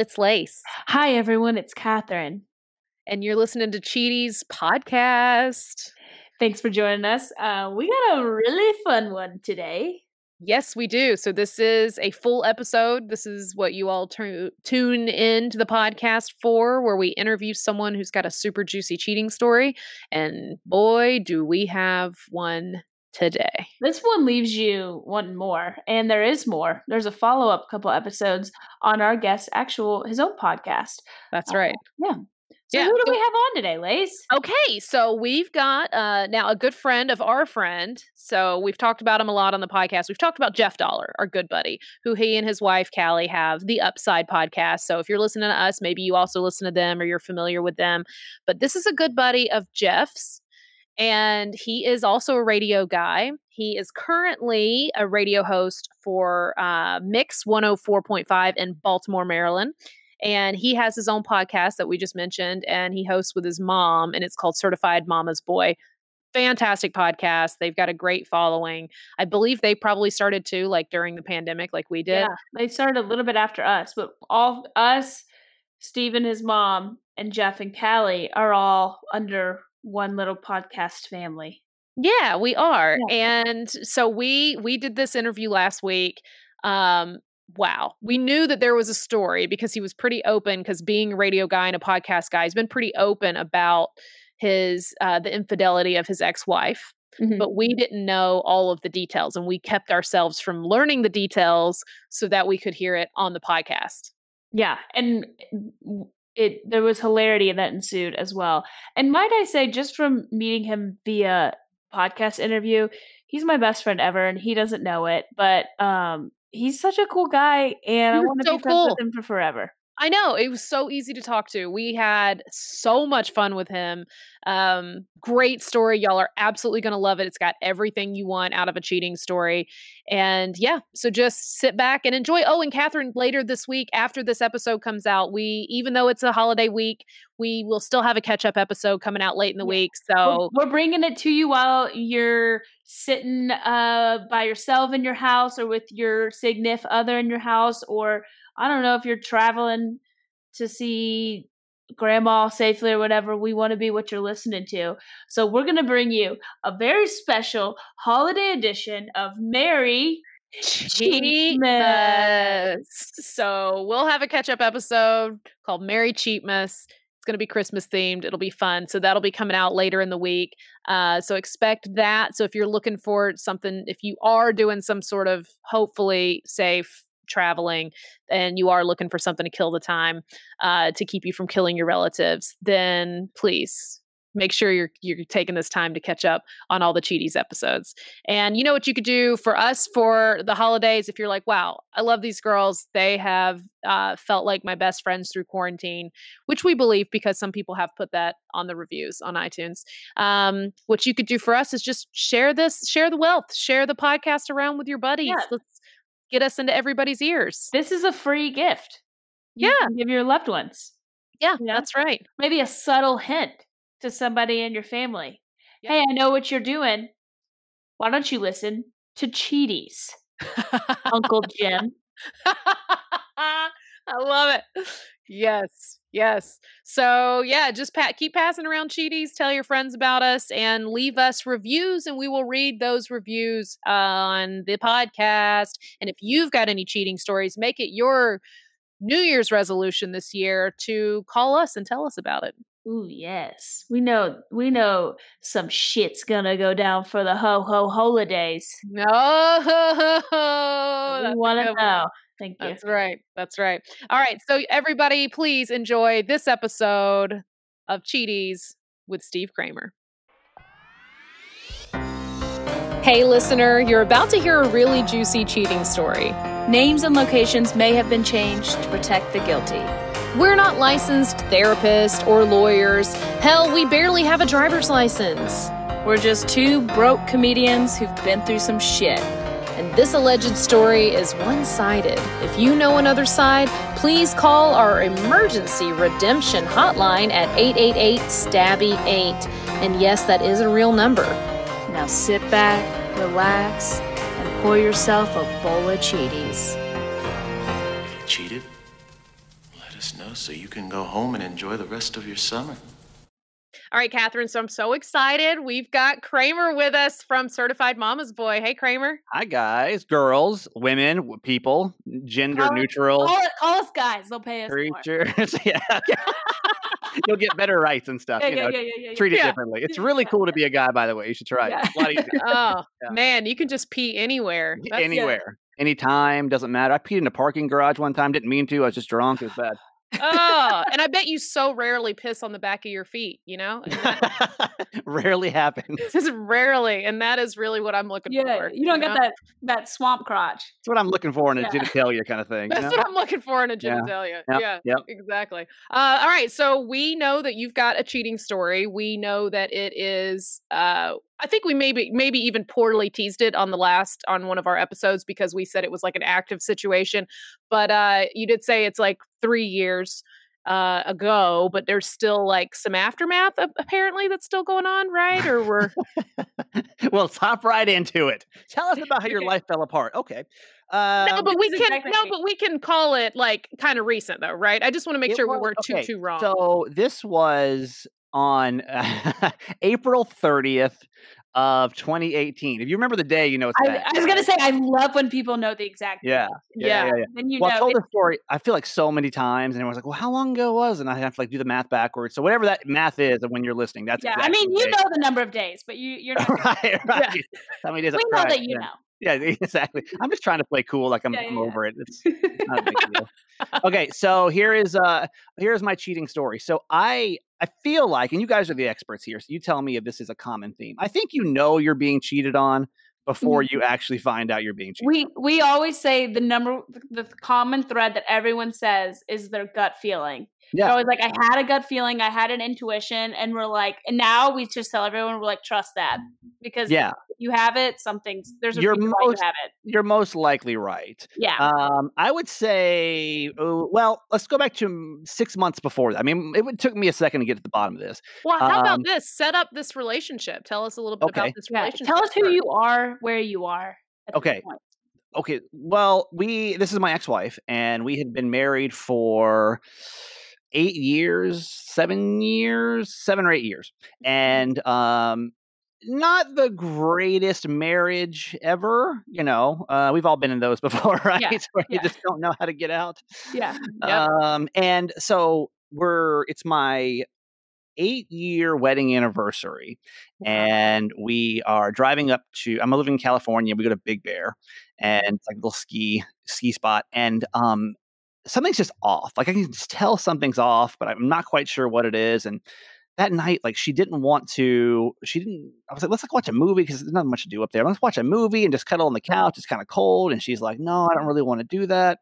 It's Lace, Hi, everyone. It's Catherine. and you're listening to Cheaties podcast. Thanks for joining us. Uh, we got a really fun one today. Yes, we do. So, this is a full episode. This is what you all tu- tune in to the podcast for, where we interview someone who's got a super juicy cheating story. And boy, do we have one today. This one leaves you wanting more, and there is more. There's a follow up couple episodes on our guest's actual his own podcast. That's Uh, right. Yeah. So Yeah, who do so- we have on today, Lace? Okay, so we've got uh, now a good friend of our friend. So we've talked about him a lot on the podcast. We've talked about Jeff Dauler, our good buddy, who he and his wife Callie have the Upside podcast. So if you're listening to us, maybe you also listen to them or you're familiar with them. But this is a good buddy of Jeff's, and he is also a radio guy. He is currently a radio host for uh, Mix 104.5 in Baltimore, Maryland and he has his own podcast that we just mentioned and he hosts with his mom and it's called certified mama's boy. Fantastic podcast. They've got a great following. I believe they probably started too like during the pandemic like we did. Yeah, they started a little bit after us, but all us, Steve and his mom, and Jeff and Callie are all under one little podcast family. yeah we are and so we we did this interview last week um wow we knew that there was a story because he was pretty open because being a radio guy and a podcast guy he's been pretty open about his uh the infidelity of his ex-wife but we didn't know all of the details and we kept ourselves from learning the details so that we could hear it on the podcast. Yeah, and it there was hilarity that ensued as well. And might I say, just from meeting him via podcast interview, he's my best friend ever, and he doesn't know it. But um, he's such a cool guy, and I want to so be friends cool. with him for forever. I know it was so easy to talk to. We had so much fun with him. Um, great story. Y'all are absolutely going to love it. It's got everything you want out of a cheating story. And yeah, so just sit back and enjoy. Oh, and Catherine, later this week, after this episode comes out, we, even though it's a holiday week, we will still have a catch up episode coming out late in the Yeah. week. We're, So we're bringing it to you while you're sitting uh, by yourself in your house, or with your signif other in your house, or I don't know if you're traveling to see grandma safely or whatever. We want to be what you're listening to. So we're going to bring you a very special holiday edition of Merry Cheatmas. Cheatmas. So we'll have a catch up episode called Merry Cheatmas. It's going to be Christmas themed. It'll be fun. So that'll be coming out later in the week. Uh, so expect that. So if you're looking for something, if you are doing some sort of hopefully safe traveling and you are looking for something to kill the time uh, to keep you from killing your relatives, then please make sure you're you're taking this time to catch up on all the Cheaties episodes. And you know what you could do for us for the holidays if you're like, wow, I love these girls. They have uh, felt like my best friends through quarantine, which we believe because some people have put that on the reviews on iTunes. Um, what you could do for us is just share this, share the wealth, share the podcast around with your buddies. Yeah. Let's get us into everybody's ears. This is a free gift. You Yeah. give your loved ones. Yeah, Yeah. that's right. maybe a subtle hint to somebody in your family. Yeah. Hey, I know what you're doing. Why don't you listen to Cheaties, Uncle Jim? I love it. Yes, yes. So yeah, just pa- keep passing around Cheaties. Tell your friends about us and leave us reviews, and we will read those reviews on the podcast. And if you've got any cheating stories, make it your New Year's resolution this year to call us and tell us about it. Ooh, yes. We know we know some shit's gonna go down for the ho ho holidays. No, we that's a want to good one. know. Thank you. That's right. That's right. All right. So, everybody, please enjoy this episode of Cheaties with Steve Kramer. Hey, listener, you're about to hear a really juicy cheating story. Names and locations may have been changed to protect the guilty. We're not licensed therapists or lawyers. Hell, we barely have a driver's license. We're just two broke comedians who've been through some shit. This alleged story is one sided. If you know another side, please call our emergency redemption hotline at 888 Stabby 8. And yes, that is a real number. Now sit back, relax, and pour yourself a bowl of Cheaties. Cheated? Let us know so you can go home and enjoy the rest of your summer. All right, Catherine. So I'm so excited. We've got Kramer with us from Certified Mama's Boy. Hey, Kramer. Hi, guys, girls, women, people, gender Call- neutral Call, it, call us guys. They'll pay us more. creatures. yeah. You'll get better rights and stuff. Yeah, you yeah, know, yeah, yeah, yeah, treat it Yeah. differently. It's really cool to be a guy, by the way. You should try it. Yeah. It's a lot easier. Oh, Yeah. man. You can just pee anywhere. That's- Anywhere, anytime, doesn't matter. I peed in a parking garage one time. Didn't mean to. I was just drunk. It was bad. Oh, and I bet you so rarely piss on the back of your feet, you know? And that- Rarely happens. just rarely. And that is really what I'm looking Yeah, for. you don't know? get that that swamp crotch. That's what I'm looking for in a Yeah. genitalia kind of thing. you That's know? what I'm looking for in a Yeah. genitalia. Yep, Yeah, yep. exactly. Uh, all right, so we know that you've got a cheating story. We know that it is. Uh, I think we maybe maybe even poorly teased it on the last on one of our episodes because we said it was like an active situation, but uh, you did say it's like three years uh ago but there's still like some aftermath a- apparently that's still going on right or we're well, let's hop right into it. Tell us about how your life fell apart. Okay. no Um, but we can exactly- no but we can call it like kind of recent though right i just want to make It sure we was- weren't okay, too too wrong So this was on uh, April 30th of 2018. If you remember the day, you know it's I, I was gonna say I love when people know the exact. Yeah, yeah, Yeah. yeah, yeah. Then you well, I told the story. I feel like so many times, and everyone's like, "Well, how long ago was?" And I have to like do the math backwards. So whatever that math is, when you're listening, that's yeah, I mean, you know the number of days, but you you're not. right, right. How many days? we know that you yeah. know. Yeah, exactly. I'm just trying to play cool, like I'm, Yeah, yeah, I'm over it. It's not a big deal. Okay, so here is uh here's my cheating story. So I I feel like, and you guys are the experts here, so you tell me if this is a common theme. I think you know you're being cheated on before you actually find out you're being cheated. We we always say the number the common thread that everyone says is their gut feeling. They're Yeah. always like, I had a gut feeling, I had an intuition, and we're like, and now we just tell everyone we're like, trust that because Yeah, you have it, something's there's a You're reason why you most- have it. you're most likely right. Yeah, Um, I would say, oh, well, let's go back to mm, six months before that. I mean, it would- took me a second to get to the bottom of this. Well, how Um, about this? Set up this relationship. Tell us a little bit Okay. about this yeah. relationship. Tell us who first. you are, where you are. at this Okay. point. Okay, well, we this is my ex-wife, and we had been married for eight years, seven years, seven or eight years, and um, not the greatest marriage ever. You know, uh, we've all been in those before, right? Where you just don't know how to get out. Yeah, Yep. Um, and so we're it's my eight year wedding anniversary, and we are driving up to. I'm living in California. We go to Big Bear, and it's like a little ski ski spot, and um, something's just off. Like I can just tell something's off, but I'm not quite sure what it is. And that night, like she didn't want to. She didn't. I was like, let's like watch a movie because there's not much to do up there. Let's watch a movie and just cuddle on the couch. It's kind of cold, and she's like, no, I don't really want to do that.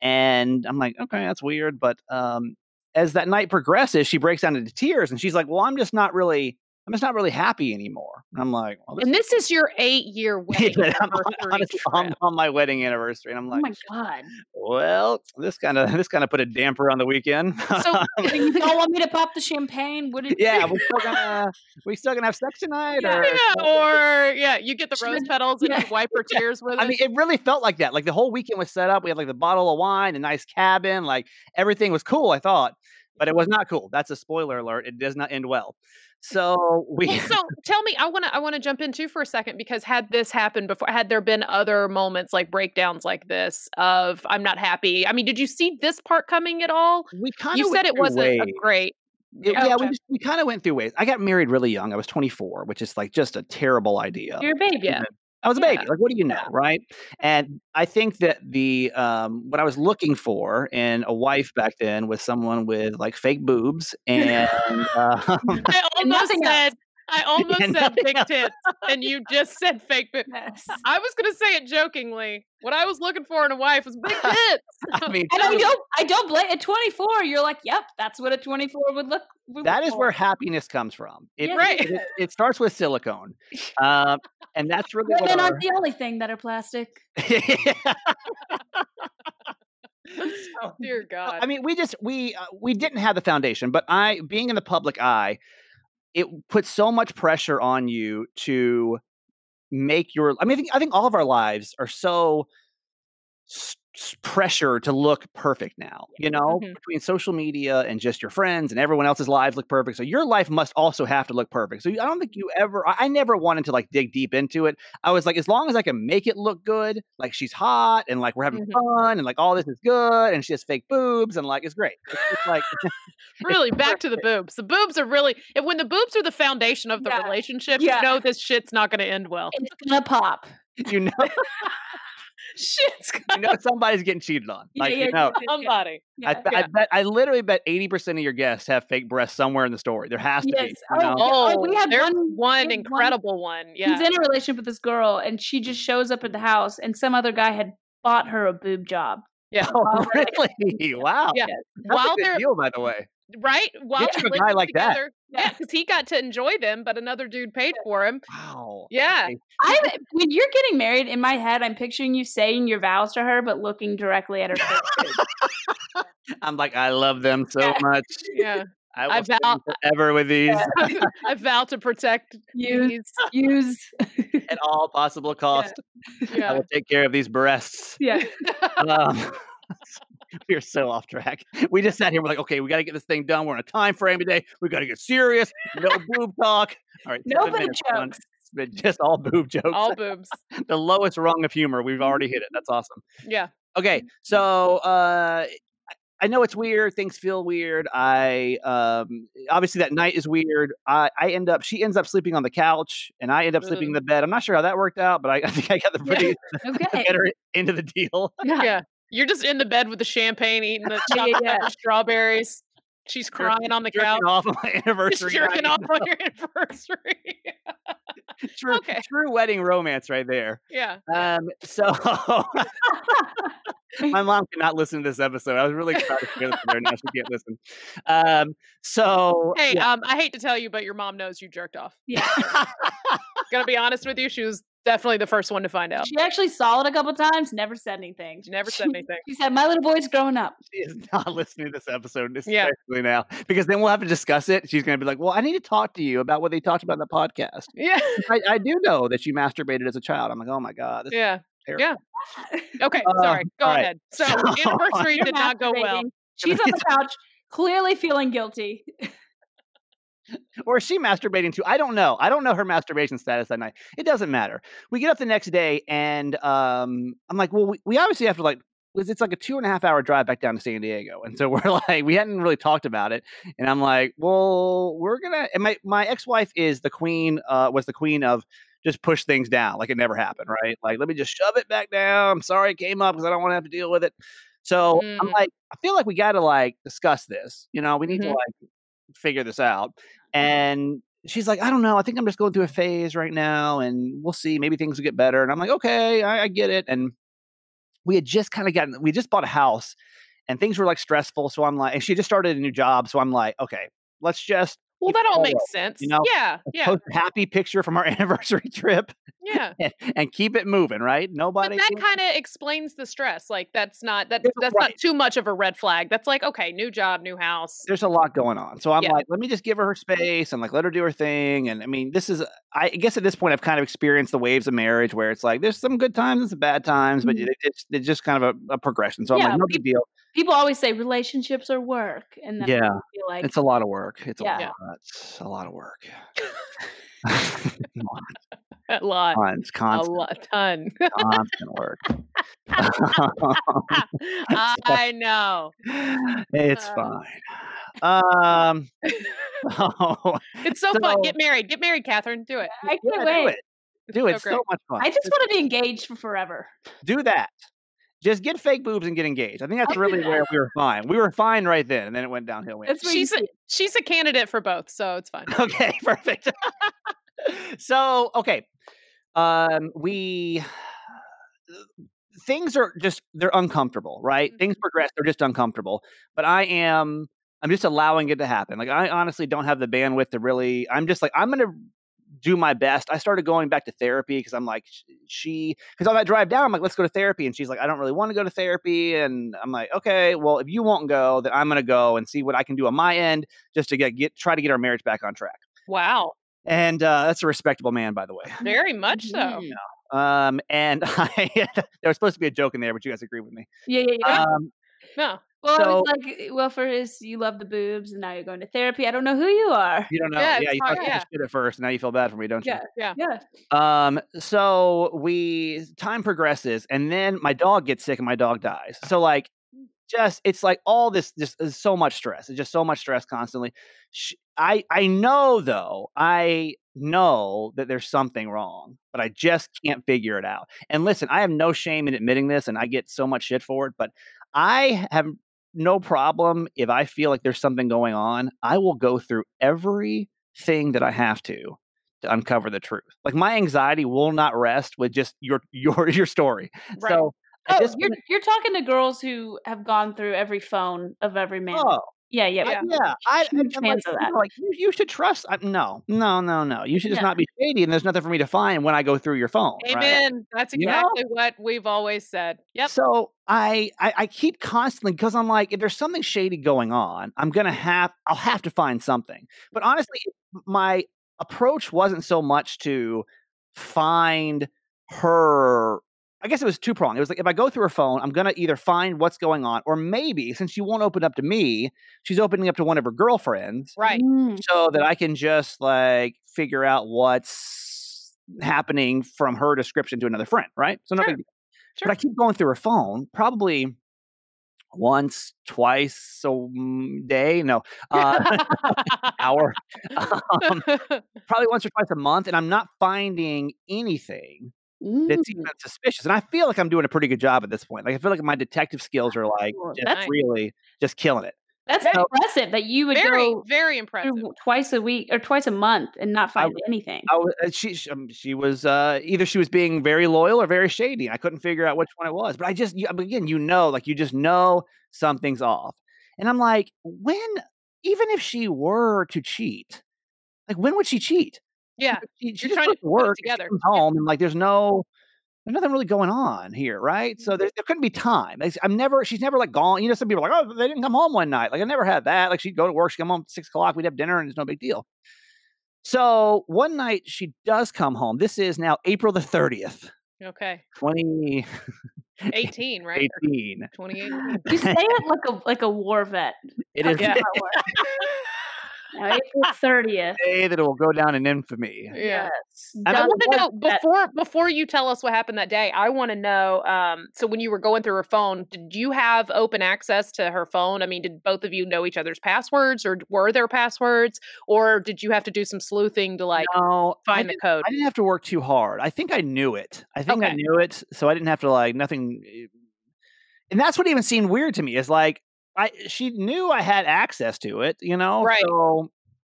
And I'm like, okay, that's weird. But um, as that night progresses, she breaks down into tears, and she's like, well, I'm just not really. I'm just not really happy anymore. And I'm like, well, And this is your eight year wedding I'm, on, anniversary honestly, I'm on my wedding anniversary, and I'm oh like, oh my god. well, this kind of this kind of put a damper on the weekend. So you don't want me to pop the champagne? What did yeah, we're still gonna we still gonna have sex tonight, Yeah. or yeah, or yeah, you get the rose petals and yeah. you wipe her tears with I it. mean, it really felt like that. Like the whole weekend was set up. We had like the bottle of wine, the nice cabin, like everything was cool. I thought, but it was not cool. That's a spoiler alert. It does not end well. So we. Well, so tell me, I want to I want to jump in too for a second because had this happened before, had there been other moments like breakdowns like this of I'm not happy. I mean, did you see this part coming at all? we kind of You said it wasn't a great. It- yeah, we just, we kind of went through ways. I got married really young. I was 24, which is like just a terrible idea. You're a. Yeah. I was a Yeah. baby. Like, what do you know, right? And I think that the um, what I was looking for in a wife back then was someone with like fake boobs and um, I almost else. Said I almost And said nothing big else. tits, and you just said fake boobs. Yes. I was gonna say it jokingly. What I was looking for in a wife was big tits. I mean, And I don't, I don't blame. At 24, you're like, yep, that's what a 24 would look. Would that look is where happiness comes from. It, Yes, Right. It, it starts with silicone, um, and that's really Women what aren't the only thing that are plastic. So- Dear God. I mean, we just we uh, we didn't have the foundation, but I being in the public eye, it puts so much pressure on you to make your. I mean, I think I think all of our lives are so s- s- pressure to look perfect now. You know, Mhm. between social media and just your friends and everyone else's lives look perfect. So your life must also have to look perfect. So I don't think you ever. I I never wanted to like dig deep into it. I was like, as long as I can make it look good, like she's hot and like we're having Mhm. fun and like all this is good and she has fake boobs and like it's great. It's just like really, back to the boobs. The boobs are really and when the boobs are the foundation of the Yeah. relationship, Yeah. you know this shit's not gonna end well. It's gonna pop. you know Shit's you know somebody's getting cheated on. Yeah, Like yeah, you know. somebody. I, yeah. bet- I bet I literally bet eighty percent of your guests have fake breasts somewhere in the story. There has to be. Yes. you Oh, know? Oh, we oh, had there's one- one, we had one- incredible one. Yeah. He's in a relationship with this girl, and she just shows up at the house, and some other guy had bought her a boob job. yeah. Oh, Wow. really? Wow. Yeah. That's While a good they're deal, by the way. Right, while Get a guy like that. together, yeah, because he got to enjoy them, but another dude paid for him. Wow. Yeah. I when you're getting married, in my head, I'm picturing you saying your vows to her, but looking directly at her I'm like, I love them so Yeah. much. Yeah. I will I vow- forever with these I vow to protect Use- these. Use, at all possible cost. I Yeah. will take care of these breasts. yeah. Um, we are so off track. We just sat here. We're like, okay, we got to get this thing done. We're on a time frame today. We got to get serious. No boob talk. All right, No boob jokes. It's just all boob jokes. All boobs. the lowest rung of humor. We've already hit it. That's awesome. Yeah. Okay, so uh, I know it's weird. Things feel weird. I um, obviously that night is weird. I, I end up. She ends up sleeping on the couch, and I end up sleeping in the bed. I'm not sure how that worked out, but I, I think I got the Yeah. pretty Okay. get her into the deal. Yeah. You're just in the bed with the champagne, eating the Yeah, chocolate yeah. strawberries. She's crying on the Jerking couch. off on my Just anniversary. jerking night. off on your anniversary. True, Okay. true wedding romance right there. yeah. Um, so my mom cannot listen to this episode. I was really excited to get this to her. Now she can't listen. Um, so Hey, yeah. um, I hate to tell you, but your mom knows you jerked off. Yeah. Gonna be honest with you, she was definitely the first one to find out. She actually saw it a couple times, never said anything. She never said anything. She said, "My little boy's growing up." she is not listening to this episode, Yeah. now, because then we'll have to discuss it. She's going to be like, "Well, I need to talk to you about what they talked about in the podcast." Yeah. I, I do know that you masturbated as a child. I'm like, "Oh my god, this is Yeah. terrible." Yeah. Okay. Uh, sorry. Go ahead. So So- anniversary did not go well. She's on the couch, clearly feeling guilty. Or is she masturbating too? I don't know. I don't know her masturbation status that night. It doesn't matter. We get up the next day, and um, I'm like, well, we, we obviously have to like. It's like a two and a half hour drive back down to San Diego, and so we're like, we hadn't really talked about it, and I'm like, well, we're gonna. And my my ex wife is the queen. Uh, was the queen of just push things down like it never happened, right? Like, let me just shove it back down. I'm sorry it came up because I don't want to have to deal with it. So I'm Mm. like, I feel like we got to like discuss this. You know, we need Mhm. to like figure this out. And she's like, I don't know. I think I'm just going through a phase right now, and we'll see. Maybe things will get better. And I'm like, okay, I, I get it. And we had just kind of gotten, we just bought a house, and things were like stressful. So I'm like, and she just started a new job. So I'm like, okay, let's just Well, that all makes sense. you know? yeah. Yeah. post a happy picture from our anniversary trip Yeah. and keep it moving, right? Nobody. But that kind of explains the stress. Like that's not that It's that's right. not too much of a red flag. That's like okay, new job, new house. there's a lot going on. So I'm Yeah. like, let me just give her her space and like let her do her thing. And I mean, this is, I guess at this point, I've kind of experienced the waves of marriage where it's like there's some good times and some bad times, but Mhm. it, it's it's just kind of a, a progression. So I'm like, no big deal. People always say relationships are work, and Yeah, like it's a lot of work. It's a lot. It's a lot of work. A lot. Tons, A constant, lot. ton. constant work. I know. it's Uh. fine. Um, oh, It's so, fun. Get married. Get married, Catherine. Do it. I can't yeah, do wait. it. Do it. so It's so much fun. I just want to be engaged for forever. do that. Just get fake boobs and get engaged. I think that's really where we were fine. We were fine right then, and then it went downhill. we- That's where she's a, she's a candidate for both, so it's fine. Okay, perfect. so, okay. Um we things are just they're uncomfortable, right? Things progress, they're just uncomfortable. But I am I'm just allowing it to happen. Like I honestly don't have the bandwidth to really I'm just like I'm going to do my best. I started going back to therapy because I'm like she because on that drive down I'm like let's go to therapy and she's like I don't really want to go to therapy and I'm like okay well if you won't go then I'm gonna go and see what I can do on my end just to get get try to get our marriage back on track. Wow, And uh, that's a respectable man, by the way. very much so. Mhm. Um, and I, there was supposed to be a joke in there, but you guys agree with me. Yeah, yeah, yeah. Um, No, well, so- it's like, well, for his, you love the boobs, and now you're going to therapy. I don't know who you are. you don't know. Yeah, Yeah, you hard, thought yeah. yeah. shit at first, and now you feel bad for me, don't you? Yeah, yeah. yeah. Um, so we time progresses, and then my dog gets sick, and my dog dies. So like, just it's like all this, just is so much stress. It's just so much stress constantly. Sh- I I know though, I know that there's something wrong, but I just can't figure it out. And listen, I have no shame in admitting this, and I get so much shit for it, but I have no problem if I feel like there's something going on. I will go through everything that I have to to uncover the truth. Like my anxiety will not rest with just your your your story. Right. So Oh, you're you're talking to girls who have gone through every phone of every man. oh yeah, yeah, Yeah. yeah, I, Huge I'm fans like, of you that. know, like you, you should trust. I, no, no, no, no. You should just Yeah. not be shady, and there's nothing for me to find when I go through your phone. right? Amen. That's You know? exactly what we've always said. Yep. So I, I I keep constantly because I'm like, if there's something shady going on, I'm gonna have I'll have to find something. But honestly, my approach wasn't so much to find her. I guess it was two pronged. It was like if I go through her phone, I'm gonna either find what's going on, or maybe since she won't open up to me, she's opening up to one of her girlfriends, Right. Mm. so that I can just like figure out what's happening from her description to another friend, right? So no Sure. big. Sure. But I keep going through her phone, probably once, twice a day, no, uh, hour, um, probably once or twice a month, and I'm not finding anything that's Mm. even suspicious. And I feel like I'm doing a pretty good job at this point. Like I feel like my detective skills are like Well, just that's- really just killing it. That's Very- impressive that you would very, go very impressive. twice a week or twice a month and not find anything. I was, uh, she she, um, she was uh, either she was being very loyal or very shady. I couldn't figure out which one it was. But I just you, again, you know, like you just know something's off. And I'm like, when even if she were to cheat, like when would she cheat? Yeah. She, she You're just trying goes to to put it work, and she together. comes home, and like there's no. There's nothing really going on here, right? Mm-hmm. So there, there couldn't be time. I'm never. She's never like gone. You know, some people are like, oh, they didn't come home one night. Like I never had that. Like she'd go to work, she'd come home at six o'clock, we'd have dinner, and it's no big deal. So one night she does come home. This is now April the 30th, Okay. 2018. 18, right? Or 2018. You say it like a like a war vet. It is Yeah. Now, April thirtieth. day that it will go down in infamy. Yeah. Yes. I I want to know before before you tell us what happened that day. I want to know. Um, so when you were going through her phone, did you have open access to her phone? I mean, did both of you know each other's passwords, or were there passwords, or did you have to do some sleuthing to like no, find the code? I didn't have to work too hard. I think I knew it. I think I knew it, so I didn't have to like nothing. eh, And that's what even seemed weird to me. Is like I she knew I had access to it, you know. Right. So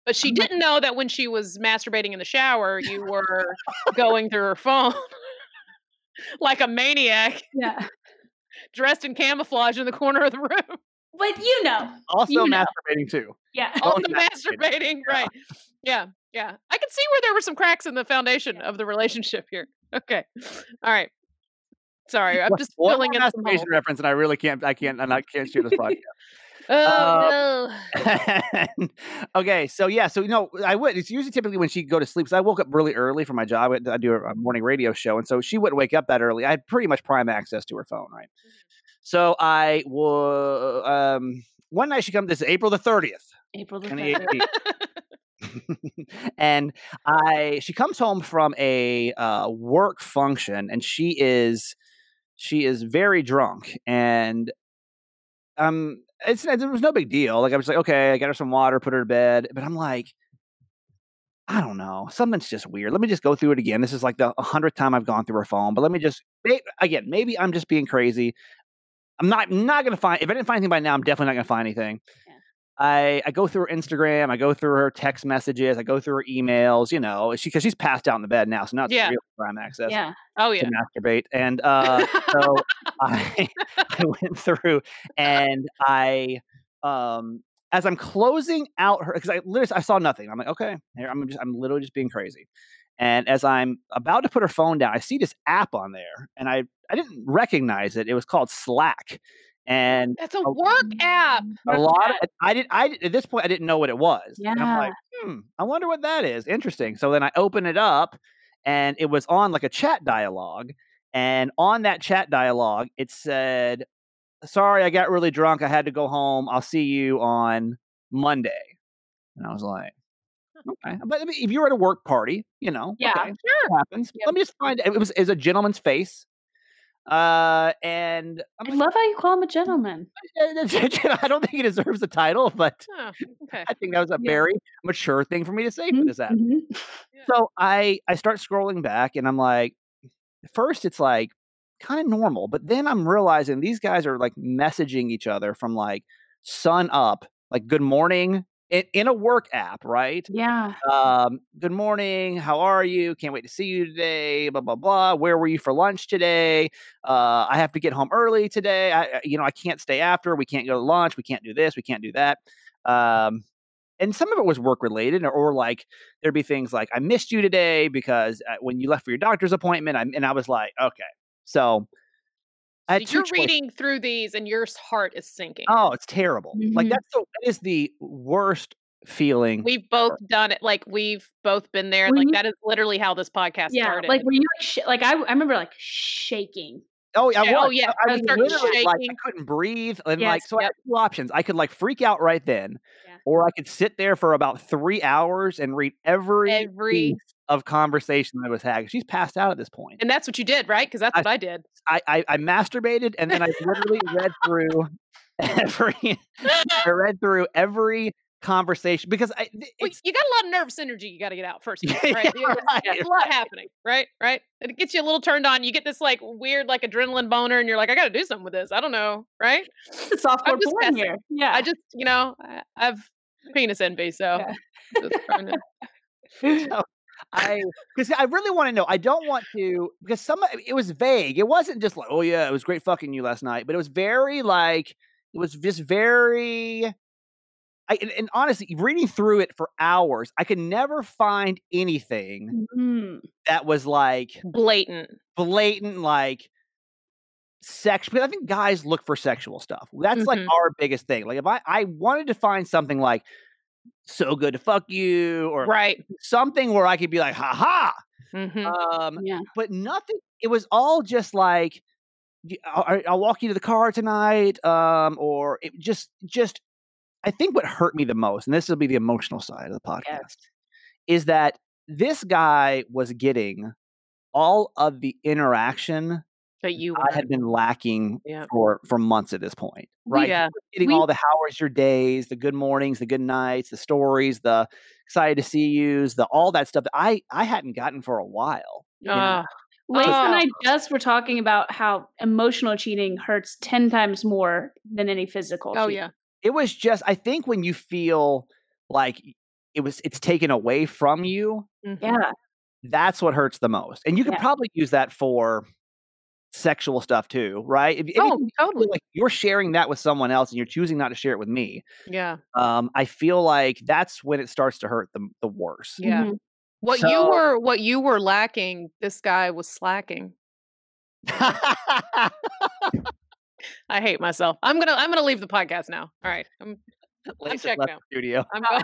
But she didn't know that when she was masturbating in the shower, you were going through her phone like a maniac, Yeah. dressed in camouflage in the corner of the room. But you know. also You know. masturbating too. Yeah. Also masturbating, right? Yeah, yeah. I can see where there were some cracks in the foundation of the relationship here. Okay, all right. Sorry, I'm just one filling in some reference, and I really can't. I can't. And I can't shoot this podcast. Oh no. okay, so yeah, so you know, I would. It's usually typically when she go to sleep. So I woke up really early for my job. I do a morning radio show, and so she wouldn't wake up that early. I had pretty much prime access to her phone, right? So I was um, one night she comes. This is April the thirtieth, April the 30th. and I she comes home from a uh, work function, and she is she is very drunk, and um, it's it was no big deal. Like I was like, okay, I got her some water, put her to bed, but I'm like. I don't know. Something's just weird. Let me just go through it again. This is like the hundredth time I've gone through her phone, but let me just again. Maybe I'm just being crazy, I'm not not gonna find if I didn't find anything by now, I'm definitely not gonna find anything. I I go through her Instagram, I go through her text messages, I go through her emails, you know, she because she's passed out in the bed now, so now it's Yeah. real prime access Yeah. Oh yeah. to masturbate. And uh so I I went through and I um as I'm closing out her because I literally I saw nothing. I'm like, okay, here I'm just I'm literally just being crazy. And as I'm about to put her phone down, I see this app on there, and I I didn't recognize it. It was called Slack, and That's a Oh. work app. a lot. Of, I did. I at this point I didn't know what it was. And I'm like, hmm, I wonder what that is. Interesting. So then I open it up, and it was on like a chat dialogue, and on that chat dialogue it said, "Sorry, I got really drunk. I had to go home. I'll see you on Monday." And I was like. Okay, but if you're at a work party, you know, Yeah, okay, sure, happens. Yep. Let me just find it. Was is a gentleman's face, uh, and I'm I love how you call him a gentleman. I don't think he deserves the title, but Oh, okay. I think that was a Yeah. very mature thing for me to say for Mhm, this app. mhm. So I I start scrolling back and I'm like, first it's like kind of normal, but then I'm realizing these guys are like messaging each other from like sun up, like good morning in, in a work app, right? Yeah. Um, good morning. How are you? Can't wait to see you today. Blah blah blah. Where were you for lunch today? Uh, I have to get home early today. I, you know, I can't stay after. We can't go to lunch. We can't do this. We can't do that. Um, and some of it was work related, or, or like there'd be things like I missed you today because uh, when you left for your doctor's appointment, I, and I was like, okay, so So you're reading through these and your heart is sinking. Oh, it's terrible. Like Mhm. that's so that is the worst feeling. We've both done it. Like we've both been there. Were Like you- that is literally how this podcast Yeah. started. Like were you like sh- like I I remember like shaking. Oh, I Yeah, oh, was. oh, yeah, I, I was literally like I couldn't breathe, and like Yes, so I had two options. I could like freak out right then, Yeah. or I could sit there for about three hours and read every Every piece of conversation that was had. She's passed out at this and that's what you did, right? Because that's I- what I did. I, I I masturbated and then I literally read through every. I read through every conversation because I Well, you got a lot of nervous energy you got to get out first, of all, Yeah, right? Right, a lot happening, right? Right? It gets you a little turned on. You get this like weird like adrenaline boner, and you're like, I got to do something with this. I don't know, right? It's software porn here. Yeah. I just, you know, I, I've penis envy, so Yeah. just trying to- so I because I really want to know. I don't want to because some it was vague. It wasn't just like, oh yeah, it was great fucking you last night, but it was very like it was just very. I and, and honestly, reading through it for hours, I could never find anything Mhm. that was like blatant. blatant, like sex. But I think guys look for sexual stuff. That's like Mhm. our biggest thing. Like if I I wanted to find something like so good to fuck you or Right. something where I could be like, ha ha. hmm Um, Yeah. but nothing. It was all just like, I'll, I'll walk you to the car tonight. Um, or it just, just. I think what hurt me the most, and this will be the emotional side of the podcast, is that this guy was getting all of the interaction that you I had been lacking Yeah. for for months at this point. Right? Yeah. Getting We- all the how was your days, the good mornings, the good nights, the stories, the excited to see yous, the all that stuff that I I hadn't gotten for a while. Uh, Lace and I just were talking about how emotional cheating hurts 10 times more than any physical oh cheating. yeah. It was just I think when you feel like it was it's taken away from you, Mhm. Yeah. that's what hurts the most. And you could Yeah. probably use that for sexual stuff too, right? If, Oh, anything you, totally. like you're sharing that with someone else and you're choosing not to share it with me, Yeah. um, I feel like that's when it starts to hurt the the worst. Yeah. Mhm. What you were what you were lacking, this guy was slacking. I hate myself. I'm gonna I'm gonna leave the podcast now. All right. I'm Lisa checked left out. studio. I'm going,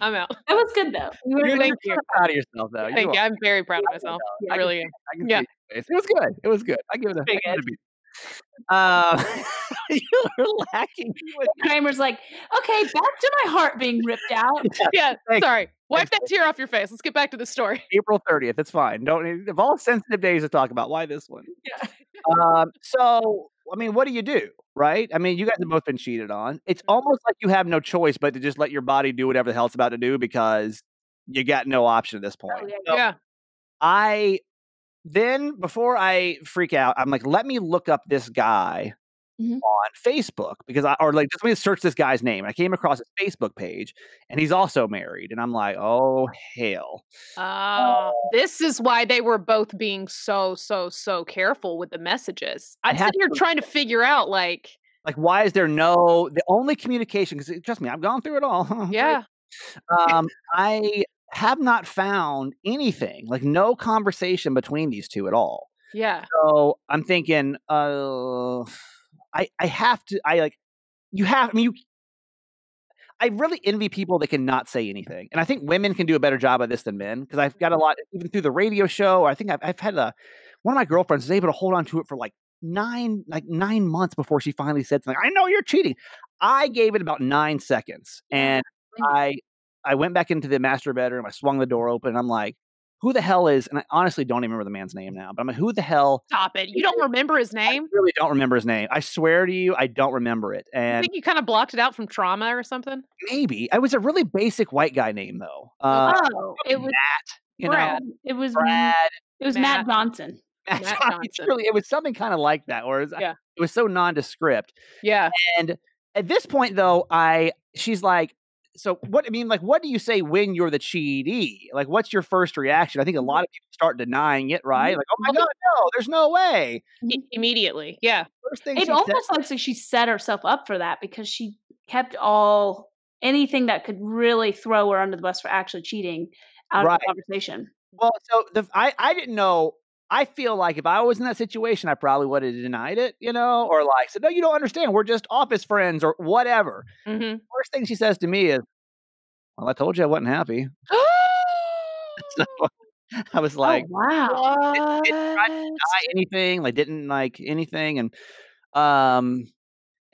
I'm out. That was good though. You were- Thank you're proud of yourself, though. Thank you. are. I'm very proud of myself. I I can really am. I can Yeah. see. It was good. It was good. I give it a, I Pretty give it a good. B. Uh, you were lacking. You Kramer's like, okay, back to my heart being ripped out. Yeah. Thanks. Sorry. Wipe that tear off your face. Let's get back to the story. April 30th. It's fine. Don't of all sensitive days to talk about. Why this one? Yeah. Um. So, I mean, what do you do? Right? I mean, you guys have both been cheated on. It's mm-hmm. almost like you have no choice but to just let your body do whatever the hell it's about to do because you got no option at this oh, point. Oh, yeah, So Yeah. I then before I freak out, I'm like, let me look up this guy Mhm. on Facebook because I or like just let me search this guy's name. And I came across his Facebook page, and he's also married, and I'm like, oh hell. Oh, this is why they were both being so, so, so careful with the messages. I I'm sitting here to- trying to figure out, like, Like, why is there no the only communication? Because trust me, I've gone through it all. yeah, um, I have not found anything like no conversation between these two at all. yeah, So I'm thinking, uh, I I have to. I like you have. I mean, you. I really envy people that can not say anything, and I think women can do a better job of this than men because I've got a mm-hmm. lot even through the radio show. I think I've I've had a one of my girlfriends is able to hold on to it for like nine like nine months before she finally said something. I know you're cheating. I gave it about nine seconds, and I I went back into the master bedroom. I swung the door open. And I'm like, who the hell is? And I honestly don't even remember the man's name now. But I'm like, who the hell? stop it. You don't remember his name? I really don't remember his name. I swear to you, I don't remember it. And I think you kind of blocked it out from trauma or something. maybe it was a really basic white guy name though. Uh, oh, it was you Brad. know, it was Brad. it was Matt, Matt. Johnson. Matt Matt Johnson. Johnson. Really, it was something kind of like that, or it was, Yeah. it was so nondescript. Yeah. And at this point, though, I she's like, so what? I mean, like, what do you say when you're the cheatee? Like, what's your first reaction? I think a mm-hmm. lot of people start denying it, mm-hmm. right? Like, oh my god, no, there's no way. Immediately. Yeah. First thing It said- almost looks like she set herself up for that because she kept all anything that could really throw her under the bus for actually cheating out Right. of the conversation. Well, so the I I didn't know. I feel like if I was in that situation, I probably would have denied it, you know, or like said, "No, you don't understand. We're just office friends," or whatever. Mm-hmm. First thing she says to me is, "Well, I told you I wasn't happy." So I was like, oh wow! didn't try to deny anything, like didn't like anything, and um,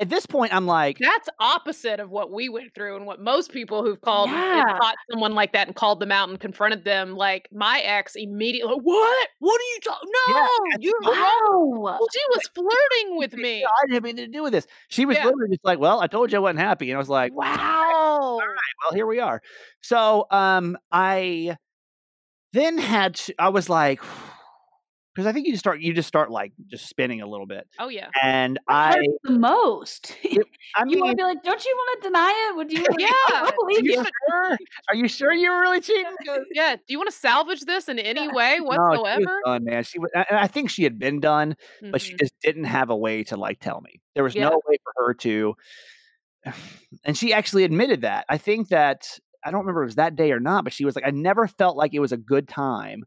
at this point, I'm like, That's opposite of what we went through and what most people who've called Yeah. caught someone like that and called them out and confronted them. Like my ex immediately, what? What are you talking? No, Yeah, you're wrong. Wow! She was flirting with me. I didn't have anything to do with this. She was Yeah. literally just like, "Well, I told you I wasn't happy," and I was like, Wow. All right, well, here we are. So, um, I then had to, I was like, because I think you just start, you just start like just spinning a little bit, Oh yeah. and What I, hurts the most. I you mean, want to be like, don't you want to deny it? Would you? Yeah. I don't are believe you you. sure? Are you sure you were really cheating? Yeah. Do you want to salvage this in any way whatsoever? No, she was whatsoever? done, man. She was, and I think she had been done, but she Mhm. just didn't have a way to like tell me. There was Yeah. no way for her to, and she actually admitted that. I think that I don't remember if it was that day or not, but she was like, I never felt like it was a good time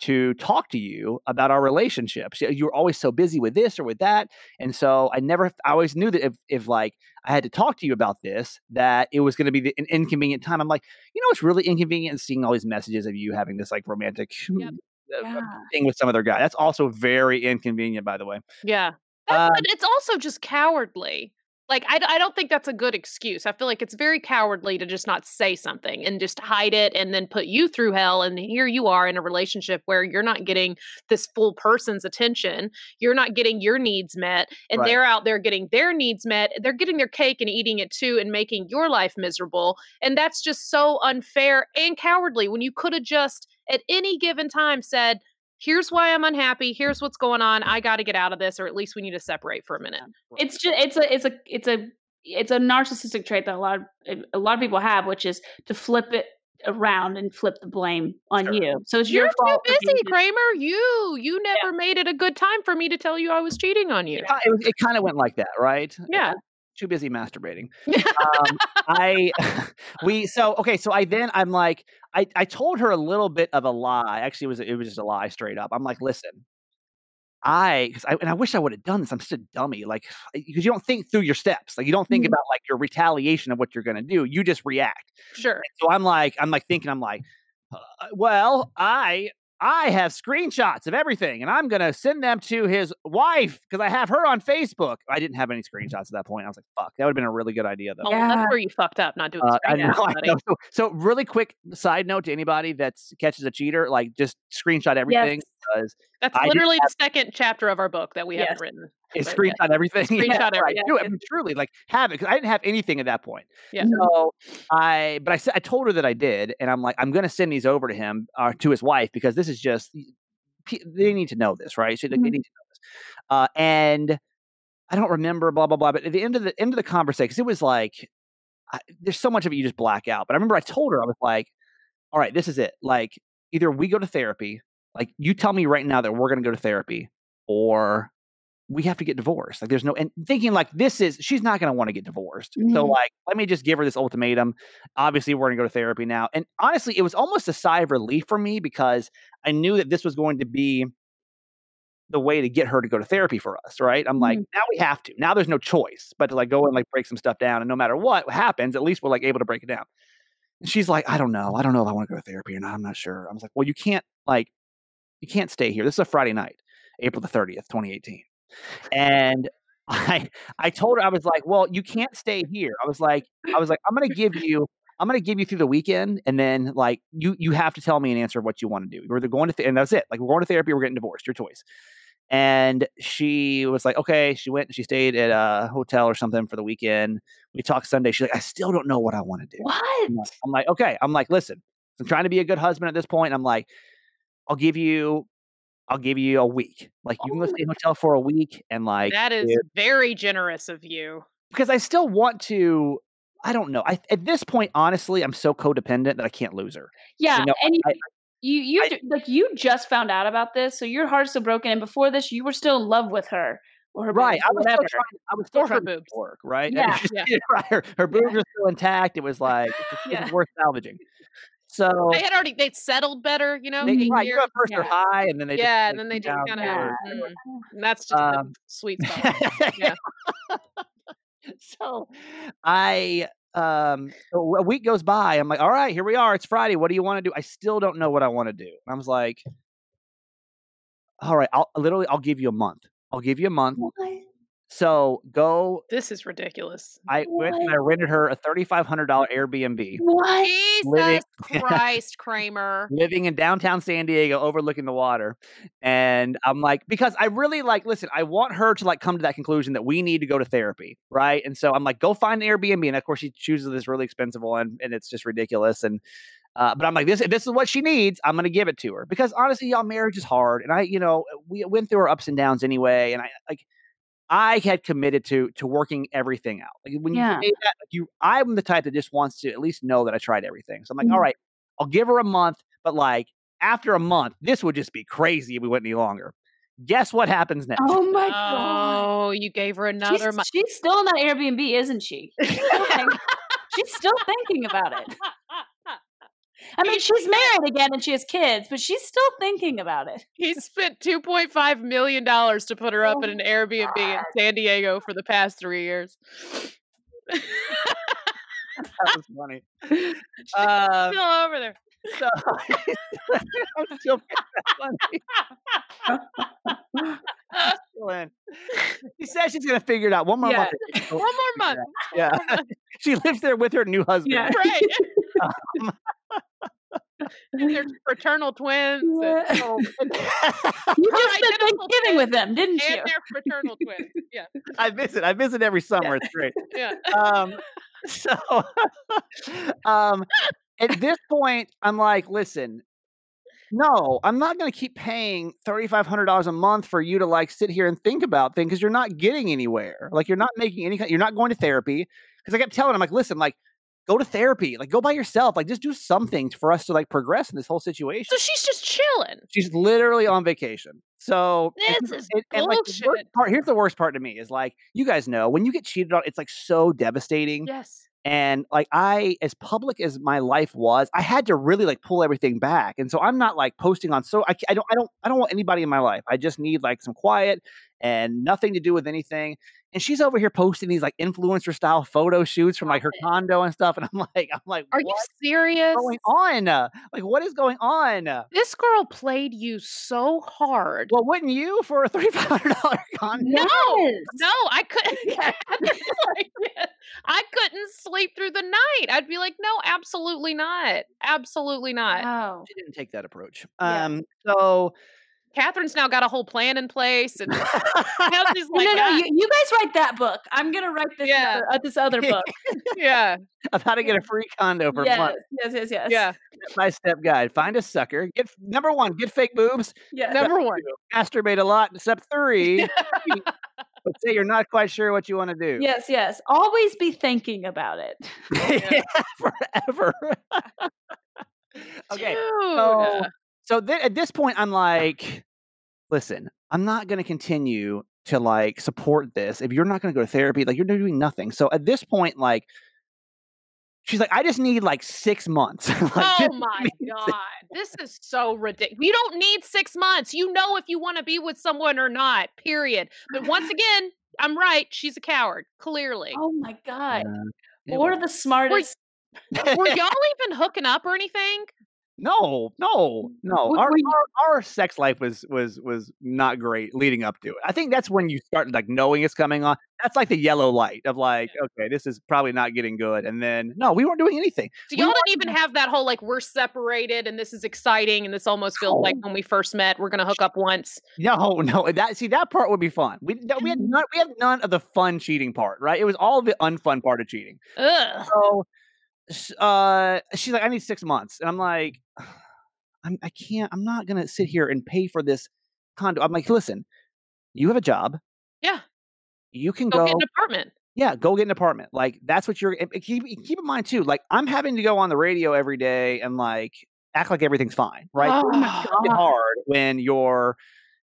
to talk to you about our relationship. She, you were always so busy with this or with that, and so I never. I always knew that if if like I had to talk to you about this, that it was going to be the, an inconvenient time. I'm like, you know, it's really inconvenient seeing all these messages of you having this like romantic. Yep. uh, Yeah. thing with some other guy. That's also very inconvenient, by the way. Yeah. Um, but it's also just cowardly. Like, I, I don't think that's a good excuse. I feel like it's very cowardly to just not say something and just hide it and then put you through hell. And here you are in a relationship where you're not getting this full person's attention. You're not getting your needs met. And Right. they're out there getting their needs met. They're getting their cake and eating it too and making your life miserable. And that's just so unfair and cowardly when you could have just at any given time said, here's why I'm unhappy. Here's what's going on. I got to get out of this, or at least we need to separate for a minute. It's just it's a it's a it's a it's a narcissistic trait that a lot of eh, a lot of people have, which is to flip it around and flip the blame on Sure. you. So it's You're your too fault. for busy, Kramer. You you never made it a good time for me to tell you I was cheating on you. It, it, it kind of went like that, right? Yeah. Too busy masturbating. um, I we so okay. So I then I'm like I I told her a little bit of a lie. Actually, it was it was just a lie straight up. I'm like, listen. I, cause I and I wish I would have done this. I'm such a dummy, like because you don't think through your steps, like you don't think Mhm. about like your retaliation of what you're gonna do. You just react. Sure. So I'm like, I'm like thinking, I'm like, uh, well, I I have screenshots of everything, and I'm gonna send them to his wife because I have her on Facebook. I didn't have any screenshots at that point. I was like, fuck, that would have been a really good idea though. Oh, Yeah. that's where you fucked up, not doing Uh, I know, I know. So, so really quick side note to anybody that catches a cheater, like just screenshot everything Yes. because That's I did literally the second chapter of our book that we Yes. haven't written. It's But yeah. screenshot everything. Screenshot right. everything. Do it. I mean, truly, like have it because I didn't have anything at that point. Yeah. So I, but I said I told her that I did, and I'm like, I'm going to send these over to him or to his wife because this is just they need to know this, right? So like, they need to know this. Uh, and I don't remember blah blah blah. But at the end of the end of the conversation, 'cause it was like I, there's so much of it you just black out. But I remember I told her I was like, all right, this is it. Like either we go to therapy, like you tell me right now that we're going to go to therapy, or we have to get divorced. Like there's no and thinking like this is she's not going to want to get divorced. So Mhm. like let me just give her this ultimatum. Obviously we're going to go to therapy now. And honestly, it was almost a sigh of relief for me because I knew that this was going to be the way to get her to go to therapy for us, right? I'm like, now we have to. Now there's no choice but to like go and like break some stuff down and no matter what happens, at least we're like able to break it down. And she's like, I don't know. I don't know if I want to go to therapy or not. I'm not sure. I was like, well, you can't like you can't stay here. This is a Friday night, April the 30th, 2018. And I I told her I was like, well, you can't stay here. I was like, I was like, I'm gonna give you, I'm gonna give you through the weekend, and then like you you have to tell me an answer of what you want to do. We're either going to th- and that's it. Like we're going to therapy, we're getting divorced. Your choice. And she was like, okay. She went and she stayed at a hotel or something for the weekend. We talked Sunday. She's like, I still don't know what I want to do. What? I'm like- I'm like, okay. I'm like, listen, I'm trying to be a good husband at this point. I'm like, I'll give you, I'll give you a week. Like you can go oh stay in a hotel for a week and like that is if- very generous of you. because I still want to. I don't know. I at this point, honestly, I'm so codependent that I can't lose her. Yeah, know, and you, I- you, you I- like you just found out about this, so your heart's so broken. And before this, you were still in love with her or her Right. I was whatever. still trying. I was still Or her boobs. it work. Right. Yeah, yeah. Her, her boobs are still intact. It was like it was, Yeah. was worth salvaging. So They had already they settled better, you know. they, right, you first they're Yeah. high, and then they yeah, just, and then they just kind of, and that's just Um, sweet spot. Yeah. so I um so a week goes by. I'm like, all right, here we are. It's Friday. What do you want to do? I still don't know what I want to do. And I was like, all right, I'll literally I'll give you a month. I'll give you a month. What? So go. This is ridiculous. I went and I rented her a thirty five hundred dollar Airbnb. What? Jesus living- Christ, Kramer. living in downtown San Diego overlooking the water. And I'm like, because I really like, listen, I want her to like come to that conclusion that we need to go to therapy. Right. And so I'm like, go find an Airbnb. And of course, she chooses this really expensive one and it's just ridiculous. And, uh, but I'm like, this, if this is what she needs, I'm going to give it to her because honestly, y'all, marriage is hard. And I, you know, we went through our ups and downs anyway. And I like, I had committed to to working everything out. Like when you Yeah. say that, like you, I'm the type that just wants to at least know that I tried everything. So I'm like, all Mhm. right, I'll give her a month, but like after a month, this would just be crazy if we went any longer. Guess what happens next? Oh my god. Oh, you gave her another She's, month. she's still in that Airbnb, isn't she? She's still, think- she's still thinking about it. I mean, she's married again and she has kids, but she's still thinking about it. He spent two point five million dollars to put her up in an Airbnb in San Diego for the past three years. that was funny. Um, Still over there. so I'm still funny. Still in. She says she's gonna figure it out. One more Yeah. month. One more month. Yeah, she lives there with her new husband. Yeah. Right. Um, And they're fraternal twins. And, So- You just spent Thanksgiving with them, didn't you? and they're fraternal twins. Yeah. I visit. I visit every summer. It's great. Yeah. Um, so, um, at this point, I'm like, listen, no, I'm not going to keep paying thirty five hundred dollars a month for you to like sit here and think about things because you're not getting anywhere. Like you're not making any. You're not going to therapy because I kept telling him like, listen, like. Go to therapy, like go by yourself, like just do something for us to like progress in this whole situation. So she's just chilling. She's literally on vacation. So and- This is and- and, like, the part, here's the worst part to me is like you guys know when you get cheated on, it's like so devastating. Yes. And like I, as public as my life was, I had to really like pull everything back. And so I'm not like posting on. So I, I don't, I don't, I don't want anybody in my life. I just need like some quiet and nothing to do with anything. And she's over here posting these like influencer style photo shoots from like her condo and stuff. And I'm like, I'm like, Are you serious? what's going on? Like, what is going on? This girl played you so hard. Well, wouldn't you for a thirty five hundred dollar condo? No, no, I couldn't. like, I couldn't sleep through the night. I'd be like, no, absolutely not, absolutely not. Wow. She didn't take that approach. Yeah. Um, so Catherine's now got a whole plan in place, and now she's No, like, no, no. "Ah, You, you guys write that book. I'm gonna write this Yeah. other, uh, this other book. yeah, of how to get a free condo for a yes, month. yes, yes, yes. yeah. My step guide: find a sucker. Get number one, get fake boobs. yes. Number one, Masturbate a lot. Step three, but say you're not quite sure what you want to do. Yes, yes. Always be thinking about it. Yeah, forever. okay. Dude. So, so then at this point, I'm like, listen, I'm not going to continue to like support this if you're not going to go to therapy. Like you're doing nothing. So at this point, like, she's like, I just need like six months. Like, oh my give me six- god, this is so ridiculous. You don't need six months. You know if you want to be with someone or not. Period. But once again, I'm right. She's a coward. Clearly. Oh my god. Yeah, or well, the smartest. Were y'all even hooking up or anything? No, no, mm, no. Were- Our, you- our our sex life was was was not great leading up to it. I think that's when you start like knowing it's coming on. That's like the yellow light of like, okay, this is probably not getting good. And then no, we weren't doing anything. So We y'all didn't even have that whole like we're separated and this is exciting and this almost feels like when we first met. We're gonna hook up once. No, no. That see that part would be fun. We no, we had mm. none. We had none of the fun cheating part. Right? It was all the unfun part of cheating. Ugh. So, uh, she's like, I need six months, and I'm like, I'm, I can't. I'm not gonna sit here and pay for this condo. I'm like, listen, you have a job. Yeah. You can Go go. get an apartment. yeah, go get an apartment. Like that's what you're. Keep keep in mind too. Like I'm having to go on the radio every day and like act like everything's fine. Right? Oh It's hard when you're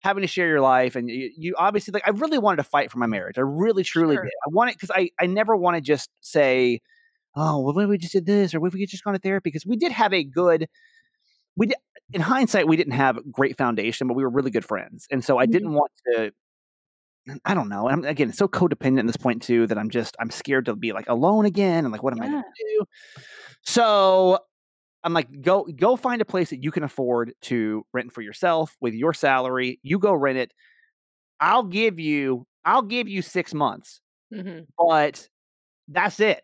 having to share your life and you, you obviously like I really wanted to fight for my marriage. I really truly Sure. did. I wanted because I I never want to just say, oh well, what if we just did this or what if we could just gone to therapy because we did have a good. We did in hindsight we didn't have great foundation, but we were really good friends, and so I Mhm. didn't want to. I don't know. I'm again so codependent at this point too that I'm just I'm scared to be like alone again and like what am I going to do? So I'm like go go find a place that you can afford to rent for yourself with your salary. You go rent it. I'll give you I'll give you 6 months, hmm but that's it.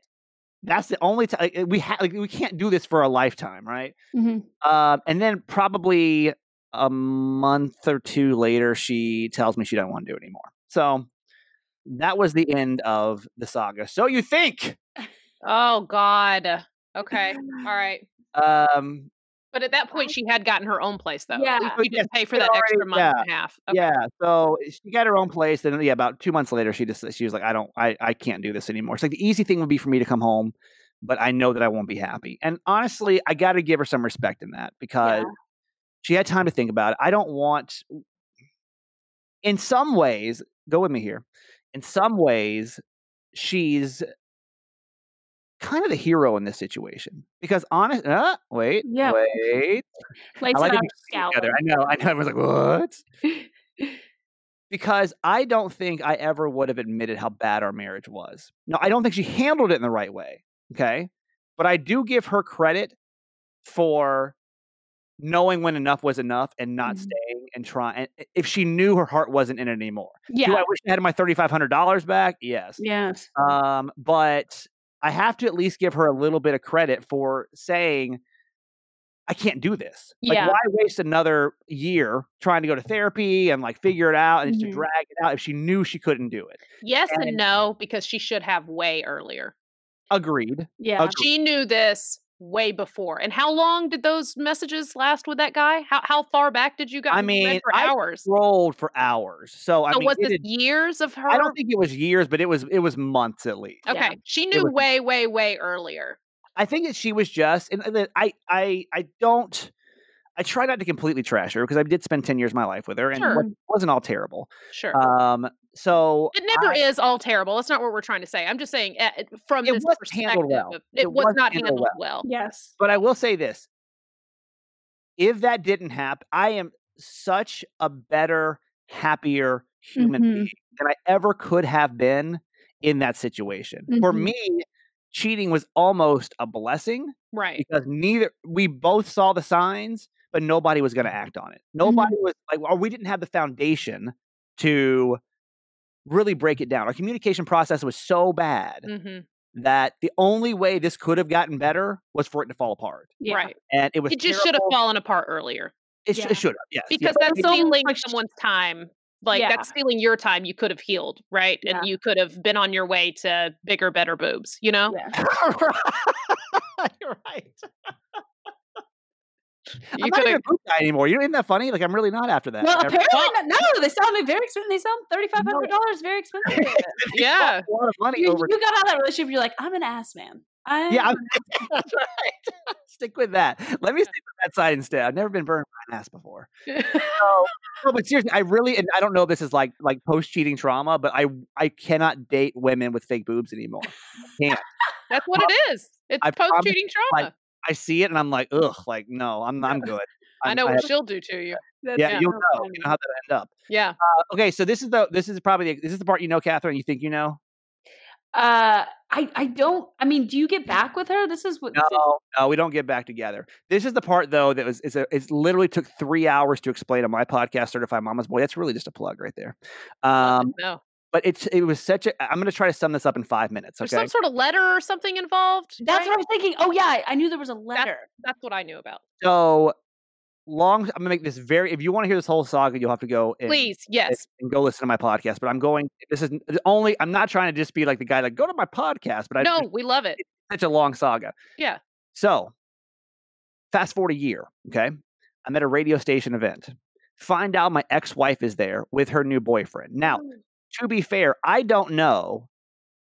That's the only time we ha- like, we can't do this for a lifetime, right? Mhm. Um, and then probably a month or two later, she tells me she doesn't want to do it anymore. So that was the end of the saga. So you think? Oh God. Okay. All right. Um, But at that point, she had gotten her own place, though. Yeah. yes, didn't pay for that extra month yeah, and a half. Okay. Yeah. So eh, she got her own place, and yeah, about two months later, she just eh, she was like, "I don't, I, I can't do this anymore." It's like the easy thing would be for me to come home, but I know that I won't be happy. And honestly, I got to give her some respect in that because Yeah. she had time to think about it. I don't want, in some ways, go with me here. In some ways, she's kind of the hero in this situation because honest. Uh, wait, Yeah. wait. Lace I like it it on when you her together. I know. I know. Everyone's like, what? because I don't think I ever would have admitted how bad our marriage was. No, I don't think she handled it in the right way. Okay. But I do give her credit for knowing when enough was enough and not Mhm. staying and trying. If she knew her heart wasn't in it anymore. Do Yeah. I wish I had my $3,500 back? Yes. Yes. Um, but I have to at least give her a little bit of credit for saying, I can't do this. Like, Yeah. why waste another year trying to go to therapy and like figure it out and just to mm-hmm. drag it out if she knew she couldn't do it? Yes and, And- no, because she should have way earlier. Agreed. Yeah. Agreed. She knew this way before. And how long did those messages last with that guy? How how far back did you guys? I mean, for I hours. Rolled for hours. So I so mean, was it this had- years of her? I don't think it was years, but it was it was months at least. Okay, Yeah. she knew was- way, way, way earlier. I think that she was just, and that I, I, I don't. I try not to completely trash her because I did spend ten years of my life with her, and it Sure. wa- wasn't all terrible. Sure. Um, so it never I- is all terrible. That's not what we're trying to say. I'm just saying uh, it- from It this wasn't handled well. of- it, It was wasn't handled handled well. Yes. But I will say this: if that didn't happen, I am such a better, happier human Mhm. being than I ever could have been in that situation. For Mhm. me, cheating was almost a blessing Right. because neither we both saw the signs, but nobody was going to act on it. Nobody was like, or we didn't have the foundation to really break it down. Our communication process was so bad hmm that the only way this could have gotten better was for it to fall apart, Yeah. Right. and it was. It just should have fallen apart earlier It, sh- it should have, yes. because yes. that's so stealing much- someone's time. Like Yeah. that's stealing your time. You could have healed, right? Yeah. And you could have been on your way to bigger, better boobs. You know? Yeah. You're right. You I'm not even a boob guy anymore. You know, isn't that funny? Like I'm really not after that. Well, apparently not, no. They sound like very expensive. They sound thirty five hundred dollars. Very expensive. yeah. a lot of money you, over. you got out of that relationship. You're like, I'm an ass man. I Yeah, I'm, that's right. Stick with that. Let me stick with that side instead. I've never been burned by an ass before. No, but seriously, I really and I don't know if this is like like post cheating trauma, but I I cannot date women with fake boobs anymore. Can't. That's what it is. It's post cheating trauma. like, I see it and I'm like, ugh, like no, I'm I'm good. I I'm- know what have- she'll do to you. That's yeah, yeah. you'll know. You know how that end up. Yeah. Uh, okay, so this is the this is probably the, this is the part you know, Catherine. You think you know? Uh, I I don't. I mean, do you get back with her? This is what. this is- No, no, we don't get back together. This is the part though that was it's a, it's literally took three hours to explain on my podcast, Certified Mama's Boy. That's really just a plug right there. Um, no. But it's it was such a. I'm going to try to sum this up in five minutes. There's Okay. some sort of letter or something involved. That's right? what I was thinking. Oh yeah, I- I knew there was a letter. That's what I knew about. So long. I'm going to make this very. If you want to hear this whole saga, you'll have to go. And, Please, yes. And go listen to my podcast. But I'm going. This is only. I'm not trying to just be like the guy that go to my podcast. But I No, we love it. such a long saga. Yeah. So, fast forward a year, okay? I'm at a radio station event. Find out my ex wife is there with her new boyfriend. Now, mm. To be fair, I don't know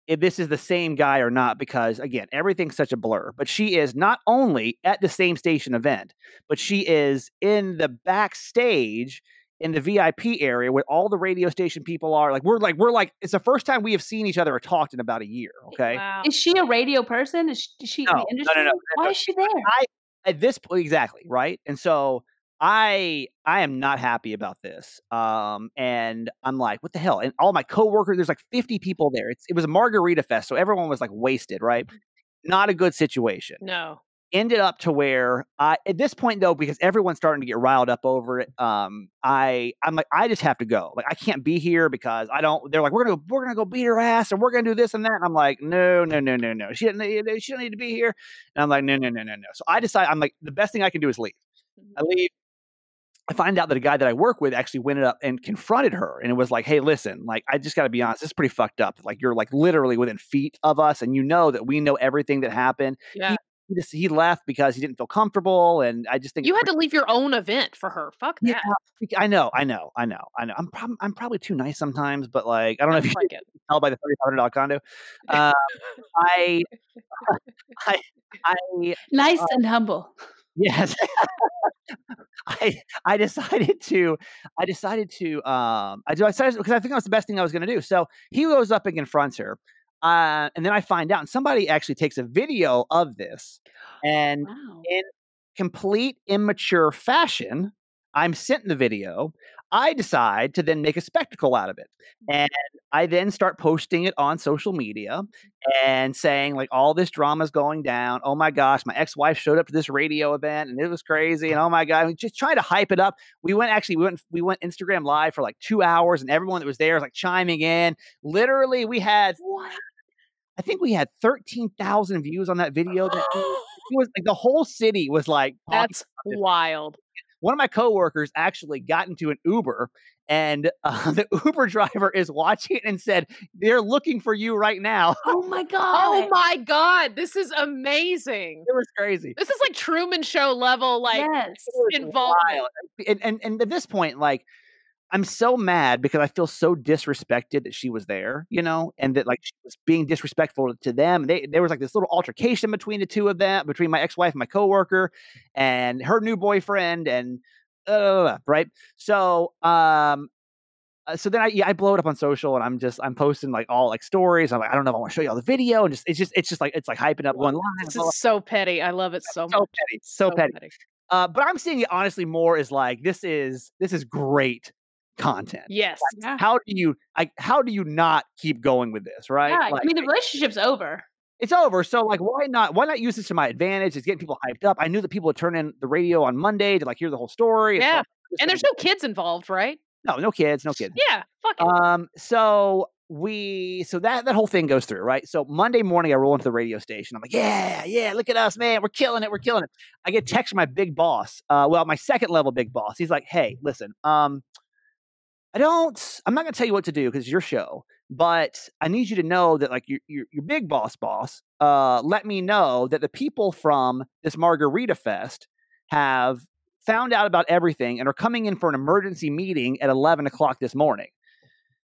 if this is the same guy or not because, again, everything's such a blur. But she is not only at the same station event, but she is in the backstage in the VIP area where all the radio station people are. Like, we're like, we're like, it's the first time we have seen each other or talked in about a year, eh, okay? Is she a radio person? Is she, is she in No, the no, no, industry? no, Why no. is she there? I at this point exactly right, and so I I am not happy about this. Um, and I'm like, what the hell? And all my coworkers, there's like 50 people there. It's it was a margarita fest, so everyone was like wasted, right? Not a good situation. No. Ended up to where I at this point though, because everyone's starting to get riled up over it. Um, I I'm like, I just have to go. Like I can't be here because I don't. They're like, we're gonna we're gonna go beat her ass and we're gonna do this and that. And I'm like, no, no, no, no, no. She didn't. She don't need to be here. And I'm like, no, no, no, no, no. So I decide. I'm like, the best thing I can do is leave. I leave. I find out that a guy that I work with actually went up and confronted her, and it was like, "Hey, listen, like I just got to be honest, this is pretty fucked up. Like you're like literally within feet of us, and you know that we know everything that happened. Yeah. He just he left because he didn't feel comfortable, and I just think You it's had to leave your own event for her. Fuck Yeah, that. I know, I know, I know, I know. I'm prob- I'm probably too nice sometimes, but like I don't know if you Sounds can like it. tell by the thirty five hundred dollar condo. Um, I, I, I, Nice uh, and humble. Yes. I I decided to I decided to um I do I decided because I think that was the best thing I was going to do. So he goes up and confronts her, uh, and then I find out, and somebody actually takes a video of this, and Wow. in complete immature fashion, I'm sent in the video. I decide to then make a spectacle out of it. Mm. And I then start posting it on social media mm. and saying, like, all this drama is going down. Oh my gosh, my ex wife showed up to this radio event and it was crazy. And oh my God, just trying to hype it up. We went actually, we went, we went Instagram live for like two hours and everyone that was there was like chiming in. Literally, we had, I think we had 13,000 views on that video. That it was like the whole city was like, That's wild. One of my coworkers actually got into an Uber and uh, the Uber driver is watching it and said, They're looking for you right now. Oh my god. Oh my god, this is amazing. It was crazy. This is like Truman Show level, like yes. It was involvement. wild. And, and, and at this point, like, I'm so mad because I feel so disrespected that she was there, you know, and that like she was being disrespectful to them. They, there was like this little altercation between the two of them, between my ex-wife and my coworker, and her new boyfriend, and uh, right. So, um, uh, so then I yeah, I blow it up on social and I'm just I'm posting like all like stories. I'm like I don't know if I want to show you all the video and just it's just it's just like it's like hyping up one line. This is so petty. I love it so so much. petty, so petty. Uh, but I'm seeing it honestly more as like this is this is great content. Yes. Yeah. How do you like how do you not keep going with this, right? Yeah, Like, I mean the relationship's over. it's over. So like why not why not use this to my advantage? It's getting people hyped up. I knew that people would turn in the radio on Monday to like hear the whole story. It's Yeah. like, And there's no kids involved, right? no no kids, no kids. Yeah. Fuck it. Um, so we so that that whole thing goes through, right? So Monday morning I roll into the radio station. I'm like, yeah, yeah, look at us, man. We're killing it, we're killing it. I get text from my big boss, uh, well, my second level big boss. He's like, hey, listen, um, I don't I'm not gonna tell you what to do because it's your show, but I need you to know that like your your, your big boss boss uh let me know that the people from this margarita fest have found out about everything and are coming in for an emergency meeting at 11 o'clock this morning.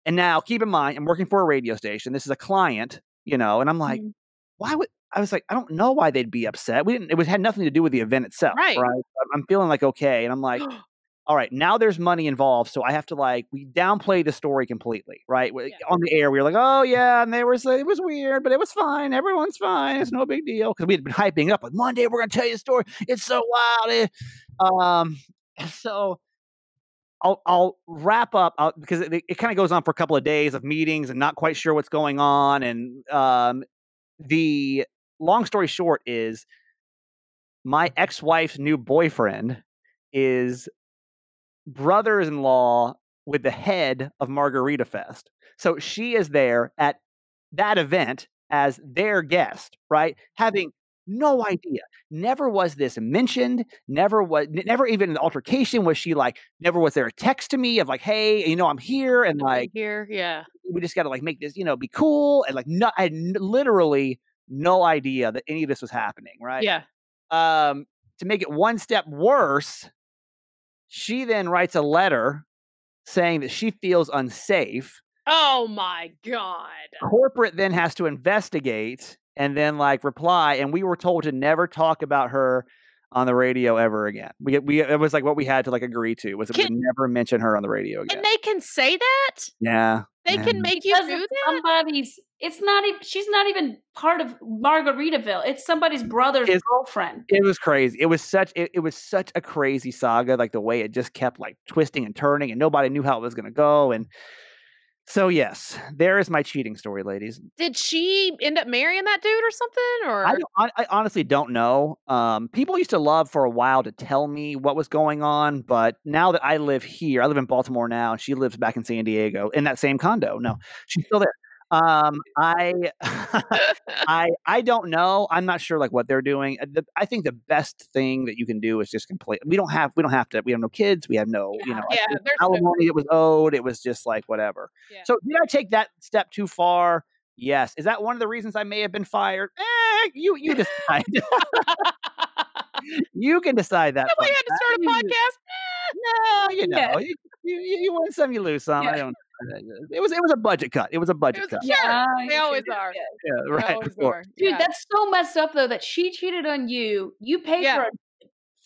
And now keep in mind, I'm working for a radio station. This is a client, you know, and I'm like, Mhm. why would I was like, I don't know why they'd be upset. We didn't, it was had nothing to do with the event itself. Right. I'm- I'm feeling like okay. And I'm like, all right, now there's money involved. So I have to like, we downplay the story completely, right? Yeah. On the air, we were like, oh yeah. And there was, it was weird, but it was fine. Everyone's fine. It's no big deal. Cause we had been hyping up like Monday, we're going to tell you a story. It's so wild. eh." Um, so I'll, I'll wrap up uh, because it, it kind of goes on for a couple of days of meetings and not quite sure what's going on. And um, the long story short is my ex-wife's new boyfriend is brothers-in-law with the head of Margarita Fest. So she is there at that event as their guest, right? Having no idea. Never was this mentioned. Never was. Never even an altercation was she like. Never was there a text to me of like, "Hey, you know, I'm here," and like, here, yeah. we just got to like make this, you know, be cool, and like, no, I had literally no idea that any of this was happening, right? Yeah. um, to make it one step worse, she then writes a letter saying that she feels unsafe. Oh my god. Corporate then has to investigate and then like reply, and we were told to never talk about her on the radio ever again. We we it was like what we had to like agree to was that Can- never mention her on the radio again. And they can say that? yeah, They Yeah. can make you do it's that? somebody's. It's not even. She's not even part of Margaritaville. It's somebody's brother's It's- girlfriend. it was crazy. It was such it, it was such a crazy saga. Like the way it just kept like twisting and turning, and nobody knew how it was going to go. And so yes, there is my cheating story, ladies. Did she end up marrying that dude or something? Or I, don't, I, honestly don't know. Um, people used to love for a while to tell me what was going on, but now that I live here, I live in Baltimore now, and she lives back in San Diego in that same condo. No, she's still there. Um, I, I, I don't know. I'm not sure like what they're doing. Uh, the- I think the best thing that you can do is just complete. We don't have, we don't have to. We have no kids. We have no, you know, Yeah, there's no- alimony that was owed. It was just like whatever. Yeah. So did I take that step too far? Yes. Is that one of the reasons I may have been fired? Eh, you you decide. you can decide that. Somebody fun had to start a podcast. No, you know, Yeah. you, you, you win some, you lose some. I don't. It was it was a budget cut. It was a budget was cut. sure. Yeah, they always are. yeah. Yeah, right. always of are. Dude, Yeah. that's so messed up though that she cheated on you. You paid Yeah. for a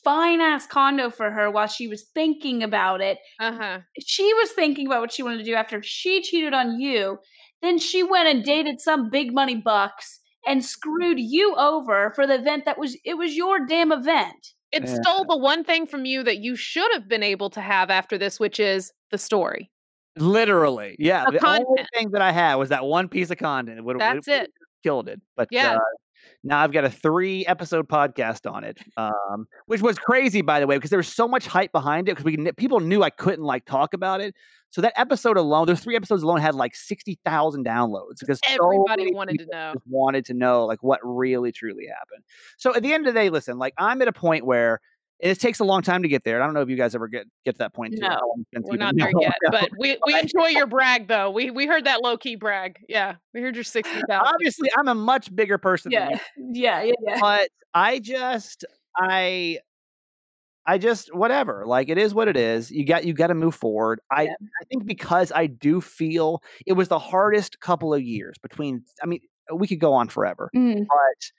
fine ass condo for her while she was thinking about it. uh-huh. She was thinking about what she wanted to do after she cheated on you. Then she went and dated some big money bucks and screwed you over for the event that was it was your damn event. It Yeah. stole the one thing from you that you should have been able to have after this, which is the story. Literally, yeah. The only thing that I had was that one piece of content. It would've- That's would've it. Killed it. But Yeah. uh, now I've got a three episode podcast on it, um, which was crazy, by the way, because there was so much hype behind it. Because we people knew I couldn't like talk about it. So that episode alone, those three episodes alone, had like sixty thousand downloads because Everybody many wanted to know. wanted to know like what really truly happened. So at the end of the day, listen, like I'm at a point where it takes a long time to get there. I don't know if you guys ever get get to that point. No, How long it's been We're not there yet, but we, we enjoy your brag though. We we heard that low key brag. Yeah, we heard your sixty thousand. obviously I'm a much bigger person Yeah. you, Yeah, yeah, yeah. but I just I I just whatever. Like it is what it is. You got you got to move forward. I Yeah. I think because I do feel it was the hardest couple of years between I mean we could go on forever. Mm. But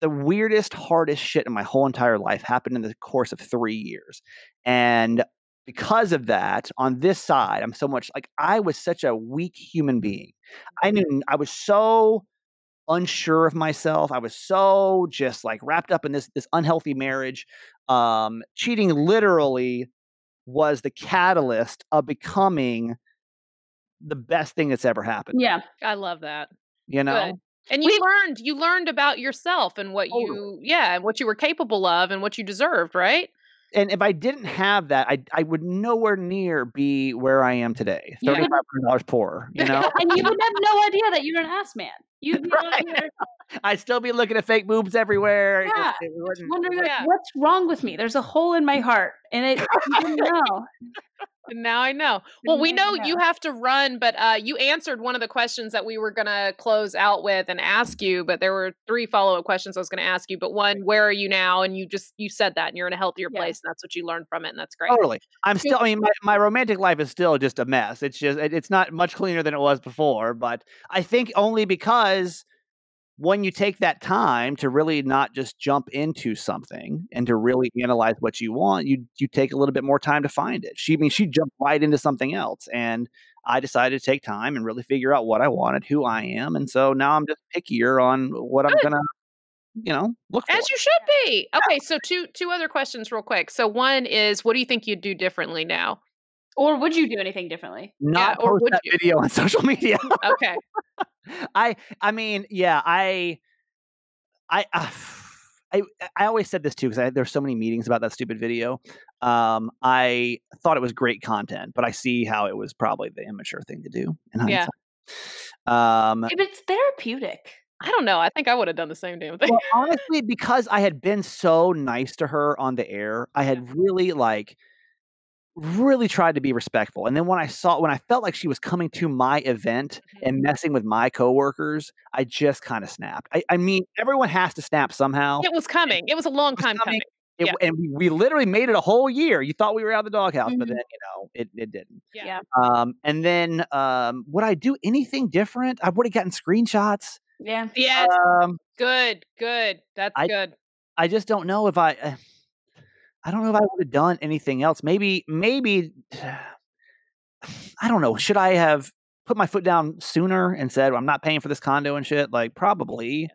the weirdest hardest shit in my whole entire life happened in the course of 3 years. And because of that, on this side, I'm so much like I was such a weak human being. I knew I was so unsure of myself. I was so just like wrapped up in this this unhealthy marriage. Um, cheating literally was the catalyst of becoming the best thing that's ever happened. Yeah. I love that. You know. And you We- learned you learned about yourself and what you yeah, and what you were capable of and what you deserved, right? and if I didn't have that, I I would nowhere near be where I am today. Yeah. Thirty five hundred dollars poorer. You know, And you would have no idea that you're an ass man. You'd be Right. I'd still be looking at fake boobs everywhere. Yeah, it wouldn't- wondering like, Yeah. what's wrong with me. There's a hole in my heart, and it you know. Now I know. Well, we Now know you you have to run, but uh, you answered one of the questions that we were going to close out with and ask you. But there were three follow up questions I was going to ask you. But one, where are you now? And you just you said that, and you're in a healthier Yeah. place, and that's what you learned from it, and that's great. Totally. I'm still. I mean, my, my romantic life is still just a mess. It's just. It, it's not much cleaner than it was before. But I think only because when you take that time to really not just jump into something and to really analyze what you want, you you take a little bit more time to find it. She I mean she jumped right into something else, and I decided to take time and really figure out what I wanted, who I am, and so now I'm just pickier on what I'm gonna, you know, look for. As you should be. Okay, so two two other questions real quick. So one is, what do you think you'd do differently now? Or would you do anything differently? not or post would that you? video on social media. Okay, I I mean, yeah, I I uh, I I always said this too because there's so many meetings about that stupid video. Um, I thought it was great content, but I see how it was probably the immature thing to do. In Yeah. Um, If it's therapeutic. I don't know. I think I would have done the same damn thing. well, honestly, because I had been so nice to her on the air, I had really like really tried to be respectful. And then when I saw when I felt like she was coming to my event Mm-hmm. and messing with my coworkers, I just kind of snapped. I, I mean, everyone has to snap somehow. It was coming. It was a long was time coming. coming. It- yeah. And we, we literally made it a whole year. You thought we were out of the doghouse, but Mhm. then you know it it didn't. Yeah. Yeah. Um, and then um, would I do anything different? I would have gotten screenshots. Yeah. Yes. Um, Good. Good. That's I- good. I just don't know if I. I don't know if I would have done anything else. Maybe, maybe. I don't know. Should I have put my foot down sooner and said I'm not paying for this condo and shit? Like probably.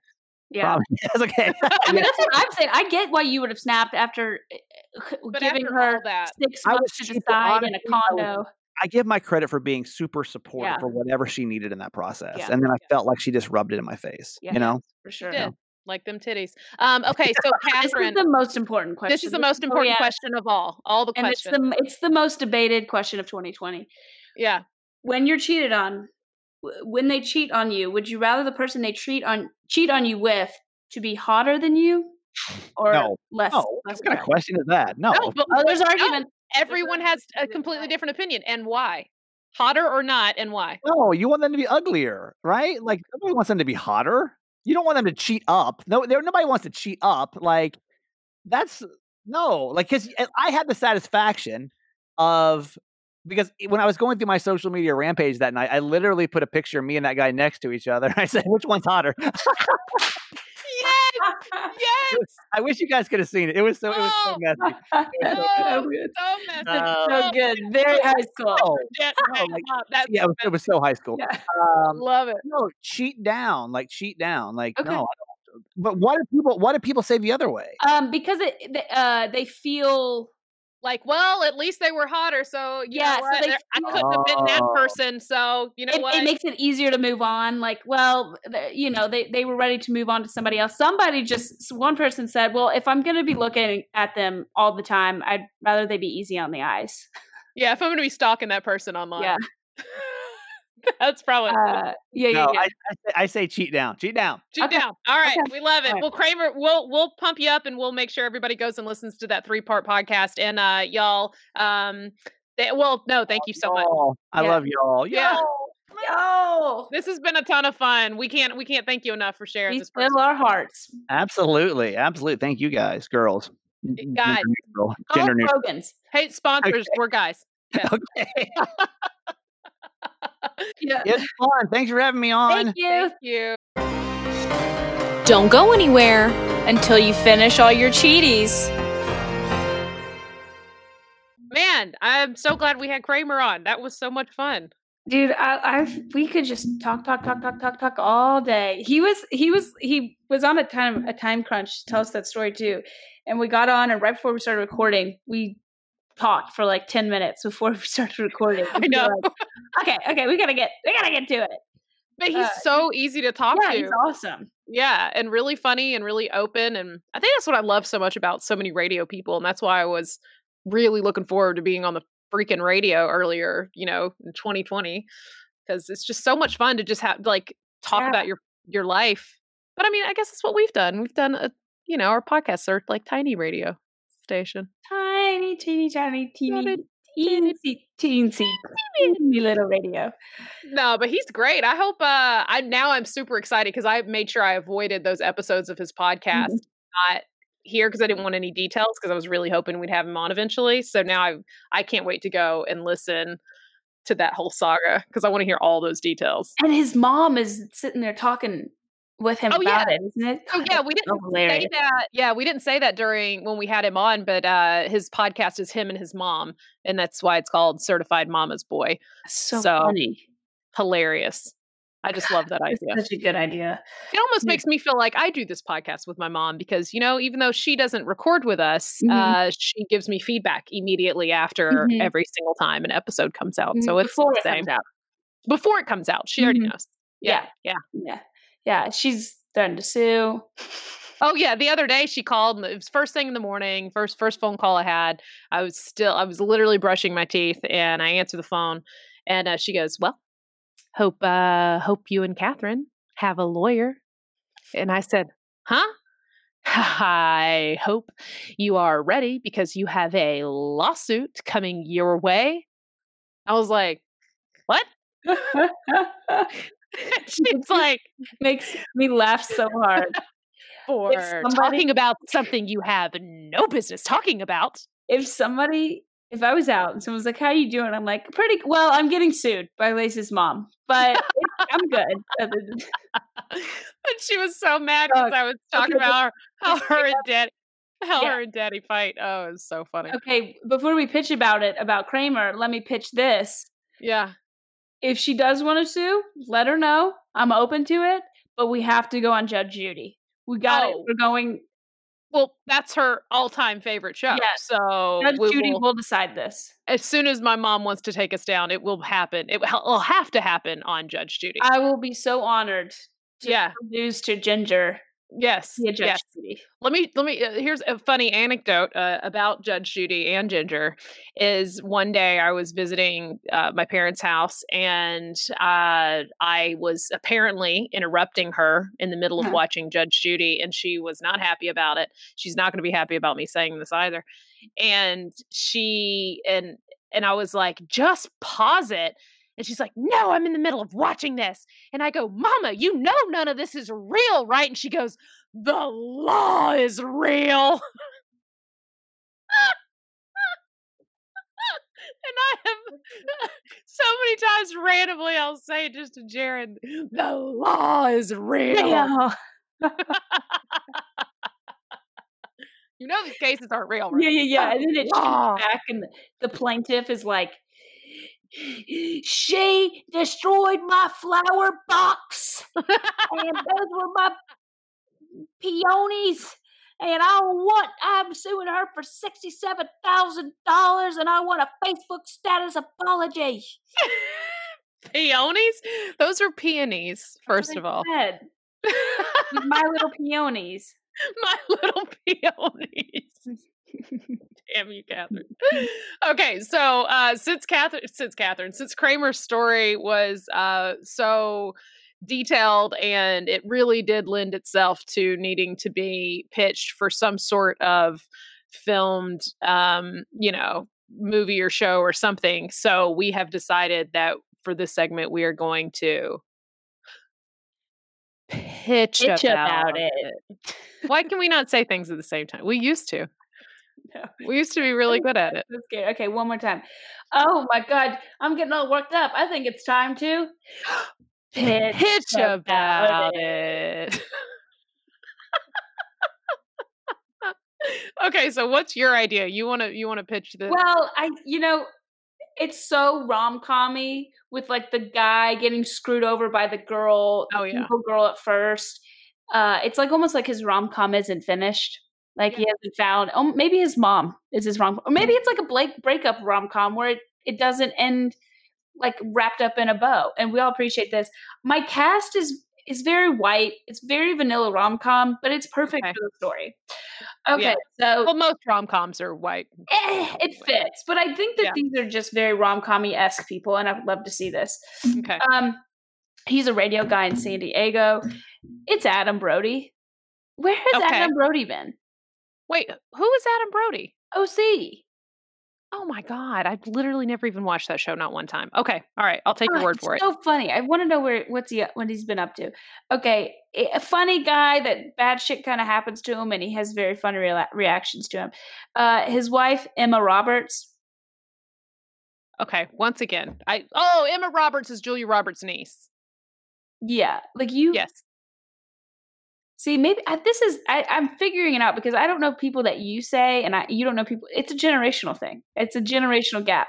Yeah. Probably. That's okay. I mean, that's what I'm saying. I get why you would have snapped after uh, But giving after her that, six I months to decide in a honestly, I was- condo. I give my credit for being super supportive Yeah. for whatever she needed in that process, Yeah. and then I felt like she just rubbed it in my face. Yeah. You know, For sure. did. Like them titties. Um, okay, so This is Catherine, the most important question. this is the most oh, important yeah, question of all. All the And it's questions. the it's the most debated question of 2020. yeah. When you're cheated on, when they cheat on you, would you rather the person they cheat on cheat on you with to be hotter than you, or No. less? no, less what kind of attractive? question is that? No, No, but, Oh, there's no, argument. everyone has a completely different opinion, and why? Hotter or not, and why? no, you want them to be uglier, right? Like nobody wants them to be hotter. You don't want them to cheat up. No, there nobody wants to cheat up. Like that's no, like because I had the satisfaction of because when I was going through my social media rampage that night, I literally put a picture of me and that guy next to each other. I said, "Which one's hotter?" Yes. I wish you guys could have seen it. It was so it was so Oh. messy. Oh, so good. so messy. Uh, So good. Very high school. Oh, no, like. That's yeah, it was, it was so high school. Yeah. Um, love it. no, cheat down, like cheat down, like Okay. no. I don't, but why do people? Why do people say the other way? Um, because it, uh, they feel Like, well, at least they were hotter, so you Yeah, know so they I couldn't have been that Oh. person, so you know it, what? it makes it easier to move on. Like, well, the, you know, they, they were ready to move on to somebody else. Somebody just, one person said, well, if I'm going to be looking at them all the time, I'd rather they be easy on the eyes. yeah, if I'm going to be stalking that person online, Yeah. that's probably Uh, yeah, yeah, No, yeah. I, I, say, I say cheat down, cheat down. Cheat Okay. down. All right, Okay. we love it. All right. Well, Kramer, we'll we'll pump you up and we'll make sure everybody goes and listens to that three part podcast. And uh, y'all, um, they, well, no, thank you so much. Oh, I Yeah. love y'all. Yeah. Yo, This has been a ton of fun. We can't we can't thank you enough for sharing we this. fill our hearts. absolutely, absolutely. Thank you guys, girls. N- n- Guys. Gender neutral. Gender neutral. Hey, sponsors, we're guys. Okay. Yeah. it's fun. Thanks for having me on. Thank you. Thank you. Don't go anywhere until you finish all your cheaties. Man, I'm so glad we had Kramer on. That was so much fun. Dude, I, I've we could just talk, talk, talk, talk, talk, talk all day. He was, he was, he was on a time a time crunch to tell us that story too, and we got on, and right before we started recording, we talked for like ten minutes before we started recording. I know. like, okay, okay, we gotta get, we gotta get to it. But he's Uh, so easy to talk yeah, to. he's awesome. Yeah, and really funny and really open. And I think that's what I love so much about so many radio people. And that's why I was really looking forward to being on the freaking radio earlier, you know, in 2020. Because it's just so much fun to just have like talk Yeah. about your your life. But I mean, I guess that's what we've done. We've done a you know, our podcasts are like tiny radio station. Tiny, teeny, tiny, teeny, Tiny, teensy, teensy, teeny little radio. No, but he's great. I hope uh I now I'm super excited because I made sure I avoided those episodes of his podcast not here because I didn't want any details because I was really hoping we'd have him on eventually. So now I I can't wait to go and listen to that whole saga because I want to hear all those details. And his mom is sitting there talking with him Oh, about yeah. it, isn't it? Oh yeah, we didn't say that. Yeah, we didn't say that during when we had him on, but uh his podcast is him and his mom, and that's why it's called Certified Mama's Boy. So, So, funny. Hilarious. I just love that idea. such a good idea. It almost Yeah. makes me feel like I do this podcast with my mom because, you know, even though she doesn't record with us, Mhm. uh, she gives me feedback immediately after Mhm. every single time an episode comes out. Mm, So it's before the it comes out. Before it comes out, she already Mhm. knows. Yeah, yeah. Yeah. Yeah. Yeah, she's threatened to sue. Oh yeah, the other day she called. It was first thing in the morning. First first phone call I had. I was still I was literally brushing my teeth, and I answer the phone, and uh, she goes, "Well, hope uh, hope you and Catherine have a lawyer." And I said, "Huh." I hope you are ready because you have a lawsuit coming your way. I was like, "What?" She's like, Makes me laugh so hard. "For somebody- talking about something you have no business talking about." if somebody if I was out and someone's like, "How you doing?" I'm like, "Pretty well. I'm getting sued by Lace's mom, but I'm good." And she was so mad oh, because Ugh. I was talking Okay, about how, how her and daddy, how Yeah. her and daddy fight. Oh, it was so funny. Okay, before we pitch about it about Kramer, let me pitch this. Yeah, If she does want to sue, let her know. I'm open to it, but we have to go on Judge Judy. We got it. Oh. We're going. well, that's her all-time favorite show. Yes. So Judge we Judy will- will decide this. as soon as my mom wants to take us down, it will happen. It will will have to happen on Judge Judy. I will be so honored to Yeah. News to Ginger yes, via Judge yes. Judy. Let me let me. Uh, here's a funny anecdote uh, about Judge Judy and Ginger. Is one day I was visiting uh, my parents' house and uh, I was apparently interrupting her in the middle of Huh. watching Judge Judy, and she was not happy about it. She's not going to be happy about me saying this either. And she and and I was like, just pause it. And she's like, No, I'm in the middle of watching this. And I go, Mama, you know none of this is real, right? And she goes, The law is real. and I have so many times randomly I'll say just to Jared, the law is real. Yeah. You know these cases aren't real, Yeah, right? yeah, yeah. And then it back, and the plaintiff is like, "She destroyed my flower box, and those were my peonies, and I want. I'm suing her for sixty-seven thousand dollars, and I want a Facebook status apology." Peonies? Those are peonies, first of all. My little peonies. My little peonies. Damn you, Catherine. okay, so uh since Catherine since Catherine, since Kramer's story was uh so detailed and it really did lend itself to needing to be pitched for some sort of filmed um, you know, movie or show or something. So we have decided that for this segment we are going to pitch, Bitch about, about it. it. Why can we not say things at the same time? We used to. No. We used to be really good at it. Good. Okay, one more time. Oh my god, I'm getting all worked up. I think it's time to pitch, Pitch about about it. okay, so what's your idea? You want to you want to pitch this? Well, I you know, it's so rom commy with like the guy getting screwed over by the girl, the Oh, yeah. girl at first. Uh, it's like almost like his rom com isn't finished. Like he hasn't found. Oh, maybe his mom is his rom, or maybe it's like a Blake breakup rom com where it, it doesn't end like wrapped up in a bow. And we all appreciate this. My cast is is very white. It's very vanilla rom com, but it's perfect Okay. for the story. Okay, Yeah. so well, most rom coms are white. eh, it fits. But I think that Yeah. these are just very rom commy esque people, and I would love to see this. Okay. Um, he's a radio guy in San Diego. It's Adam Brody. Where has Okay. Adam Brody been? Wait, who is Adam Brody? OC. Oh my god, I've literally never even watched that show, not one time. Okay, all right, I'll take your Oh, word for it. So funny. I want to know where what's he what he's been up to. Okay, a funny guy that bad shit kind of happens to him, and he has very funny rea- reactions to him. Uh, his wife Emma Roberts. Okay, once again, I oh Emma Roberts is Julia Roberts' niece. Yeah, like you. Yes, See, maybe I, this is I, I'm figuring it out because I don't know people that you say, and I you don't know people. It's a generational thing. It's a generational gap.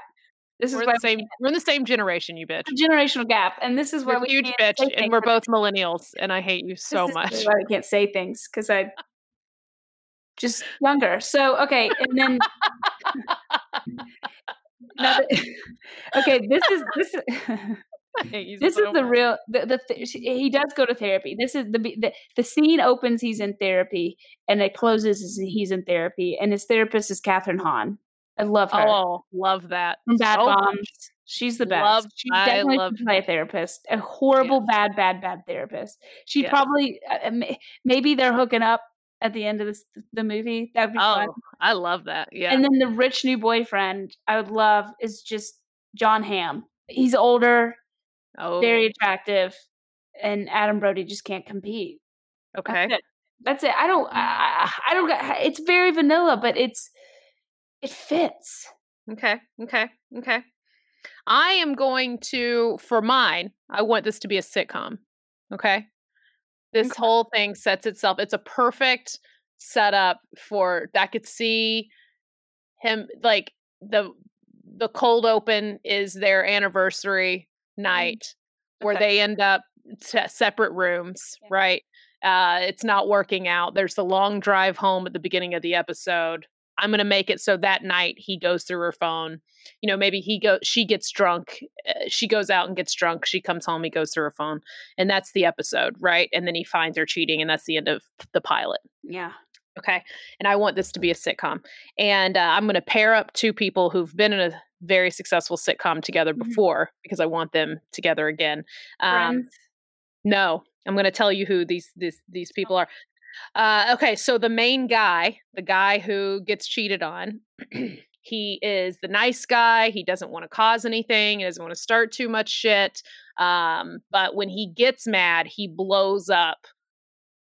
This we're is why the same. We're in the same generation, you bitch. a generational gap, and this is a we huge bitch, and things. we're both millennials, and I hate you so this is much. why I can't say things because I just younger. So okay, and then that- okay, this is this is I hate you this is the real the, the th- he does go to therapy. This is the, the the scene opens he's in therapy and it closes he's in therapy and his therapist is Kathryn Hahn. I love her Oh, love that. from Bad so much. She's the best. Love- she definitely love- should play a therapist. A horrible, Yes. bad, bad, bad therapist. She'd Yes. probably uh, maybe they're hooking up at the end of this the movie. That'd be fun. Oh, I love that. Yeah. And then the rich new boyfriend I would love is just John Hamm. He's older, oh, very attractive, and Adam Brody just can't compete. okay. That's it. That's it. I don't. I, I don't. got- It's very vanilla, but it's it fits. Okay. Okay. Okay. I am going to, for mine, I want this to be a sitcom. Okay. This Okay. whole thing sets itself, it's a perfect setup for, I could see him, like, the, the cold open is their anniversary night where Mm-hmm. They end up se- separate rooms, Yeah. right? Uh, it's not working out. There's the long drive home at the beginning of the episode. I'm gonna make it so that night he goes through her phone. You know, maybe he go, she gets drunk, uh, she goes out and gets drunk. She comes home, he goes through her phone, and that's the episode, right? And then he finds her cheating, and that's the end of the pilot. Yeah. Okay. And I want this to be a sitcom. And uh, I'm going to pair up two people who've been in a very successful sitcom together Mhm. before because I want them together again. Um, no, I'm going to tell you who these these these people are. Uh, okay, so the main guy, the guy who gets cheated on, he is the nice guy. He doesn't want to cause anything. He doesn't want to start too much shit. Um, but when he gets mad, he blows up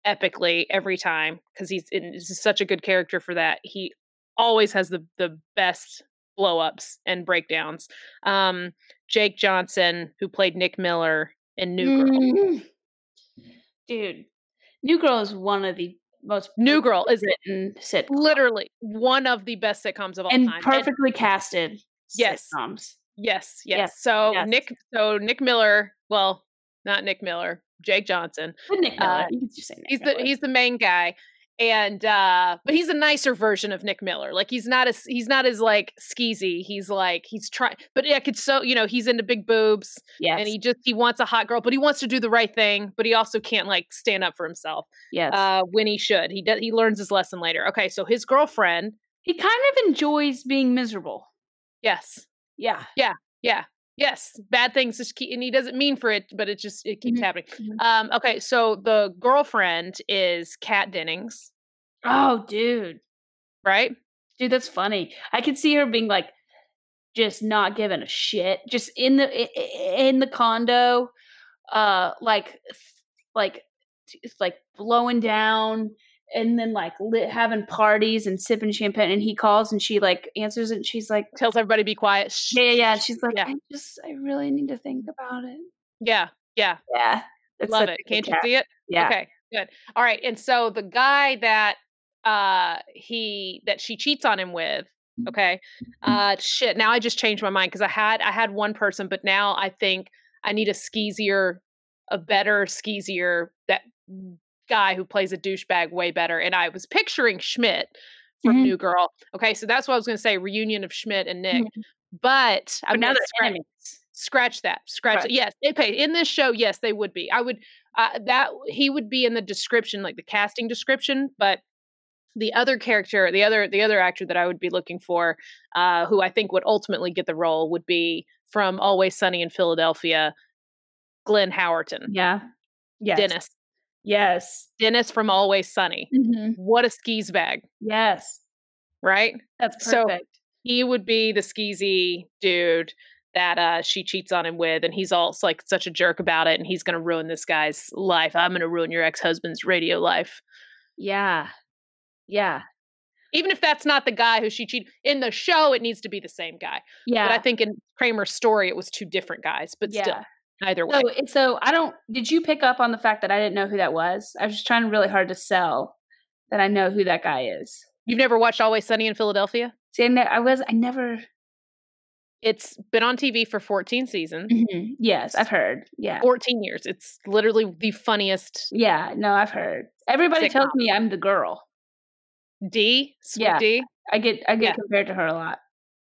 epically every time because he's in, he's such a good character for that. He always has the the best blow ups and breakdowns. Um, Jake Johnson, who played Nick Miller in New Girl. Mm. Dude, New Girl is one of the most New Girl is written sitcoms literally one of the best sitcoms of all and time. And- perfectly casted Yes. sitcoms. yes, yes. Yes, So yes. Nick, so Nick Miller. Well, not Nick Miller. Jake Johnson. But Nick Miller, Uh, you can just say Nick He's the he's the main guy, and uh but he's a nicer version of Nick Miller. Like he's not as he's not as like skeezy. He's like he's trying, but yeah, could so you know he's into big boobs, Yeah, and he just he wants a hot girl, but he wants to do the right thing, but he also can't like stand up for himself yes. uh when he should. He does he learns his lesson later. Okay, so his girlfriend, he kind of enjoys being miserable. yes, Yeah. Yeah, Yeah. Yes. Bad things just keep, and he doesn't mean for it, but it just it keeps Mhm, happening. mhm. Um, okay, so the girlfriend is Kat Dennings, Oh, dude, right? dude, that's funny. I could see her being like, just not giving a shit, just in the in the condo, uh, like, like, it's like blowing down, and then like lit, having parties and sipping champagne. And he calls, and she like answers and she's like, Tells everybody be quiet. Shh. yeah, yeah, yeah. She's like, Yeah. I just, I really need to think about it. Yeah. Yeah. Yeah, that's Love it. Can't you cat. see it? Yeah. Okay. Good. All right. And so the guy that uh he that she cheats on him with, okay. Uh shit. Now I just changed my mind because I had I had one person, but now I think I need a skeezier, a better skeezier that guy who plays a douchebag way better. And I was picturing Schmidt from Mhm. New Girl. Okay, so that's what I was gonna say, reunion of Schmidt and Nick. Mhm. But But I'm now scratch, enemies. scratch that. Scratch Right. it. Yes. Okay. In this show, yes, they would be. I would uh, that he would be in the description, like the casting description, but the other character, the other the other actor that I would be looking for, uh, who I think would ultimately get the role, would be from Always Sunny in Philadelphia, Glenn Howerton, Yeah. Yes. Dennis, Yes. Dennis from Always Sunny. Mhm. What a skis bag, Yes. right? That's So, perfect. He would be the skeezy dude that uh, she cheats on him with, and he's all like such a jerk about it, and he's going to ruin this guy's life. I'm going to ruin your ex husband's radio life. Yeah. Yeah. Even if that's not the guy who she cheated in the show, it needs to be the same guy. Yeah. But I think in Kramer's story, it was two different guys. But still, Yeah. Either way, So, so I don't. Did you pick up on the fact that I didn't know who that was? I was just trying really hard to sell that I know who that guy is. you've never watched Always Sunny in Philadelphia. See, I, ne- I was. I never. It's been on TV for 14 seasons, Mhm. Yes, I've heard. Yeah. 14 years. It's literally the funniest Yeah. No, I've heard. Everybody tells me I'm the girl. Dee, sweet Yeah. Dee. I get. I get Yeah. compared to her a lot.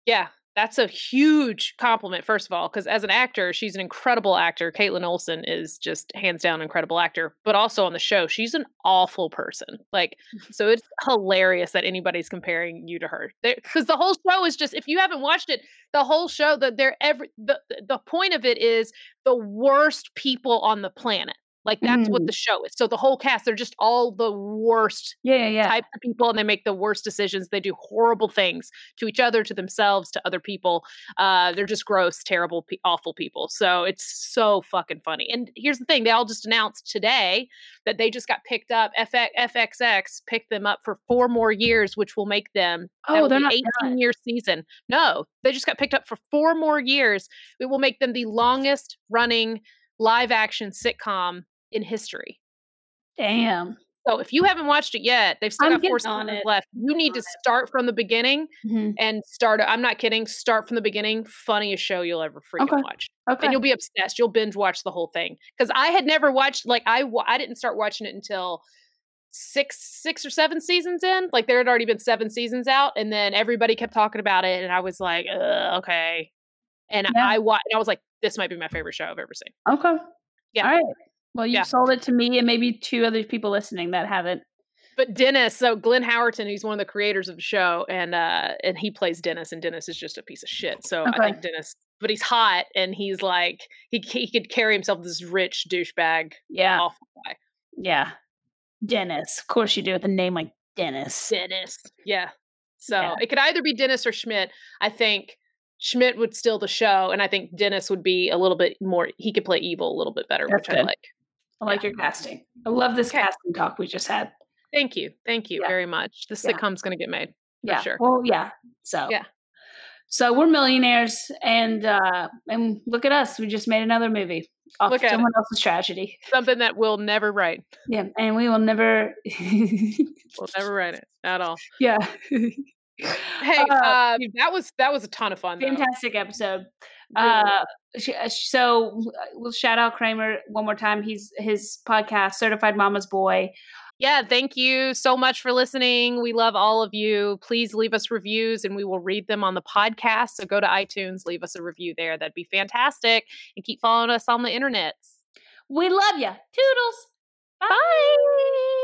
Yeah, that's a huge compliment, first of all, because as an actor, she's an incredible actor. Kaitlin Olson is just hands down incredible actor, but also on the show, she's an awful person. Like, so it's hilarious that anybody's comparing you to her because the whole show is just if you haven't watched it, the whole show that they're every the the point of it is the worst people on the planet. Like that's what Mhm. the show is. So the whole cast, they're just all the worst Yeah. Yeah. Types of people and they make the worst decisions. They do horrible things to each other, to themselves, to other people. Uh, they're just gross, terrible, pe- awful people. So it's so fucking funny. And here's the thing they all just announced today that they just got picked up. FX, FXX picked them up for four more years, which will make them. Oh, they're not 18 done. year season. No, they just got picked up for four more years. It will make them the longest running live action sitcom in history. Damn. So if you haven't watched it yet, they've still I'm got four seasons left. You need to start from the beginning Mhm. and start. I'm not kidding. Start from the beginning. Funniest show you'll ever freaking Okay. watch, Okay. and you'll be obsessed. You'll binge watch the whole thing. Because I had never watched. Like I, I didn't start watching it until six, six or seven seasons in. Like there had already been seven seasons out, and then everybody kept talking about it, and I was like, okay. And Yeah. I wa- and I was like, this might be my favorite show I've ever seen. Okay. Yeah. All right. Well, you Yeah. sold it to me and maybe two other people listening that haven't. But Dennis, so Glenn Howerton, he's one of the creators of the show, and uh, and he plays Dennis, and Dennis is just a piece of shit. So I think Dennis, but he's hot, and he's like he he could carry himself this rich douchebag, Yeah. awful guy. Yeah. Dennis. Of course you do with a name like Dennis. Dennis, yeah. So Yeah. it could either be Dennis or Schmidt. I think Schmidt would steal the show, and I think Dennis would be a little bit more. He could play evil a little bit better, That's which I like. I like your casting. I love this Okay. casting talk we just had. Thank you, thank you Yeah. very much. The Yeah. sitcom's going to get made. For yeah. sure. Well, yeah. So Yeah. So we're millionaires and uh and look at us. We just made another movie off Look at it. someone else's tragedy. Something that we'll never write. Yeah. And we will never We'll never write it at all. Yeah. Hey, Uh, uh, that was that was a ton of fun. Though. Fantastic episode. Uh, uh, so we'll shout out Kramer one more time. He's his podcast, Certified Mama's Boy. yeah, thank you so much for listening. We love all of you. Please leave us reviews, and we will read them on the podcast. So go to iTunes, leave us a review there. That'd be fantastic, and keep following us on the internet. We love you. Toodles. Bye.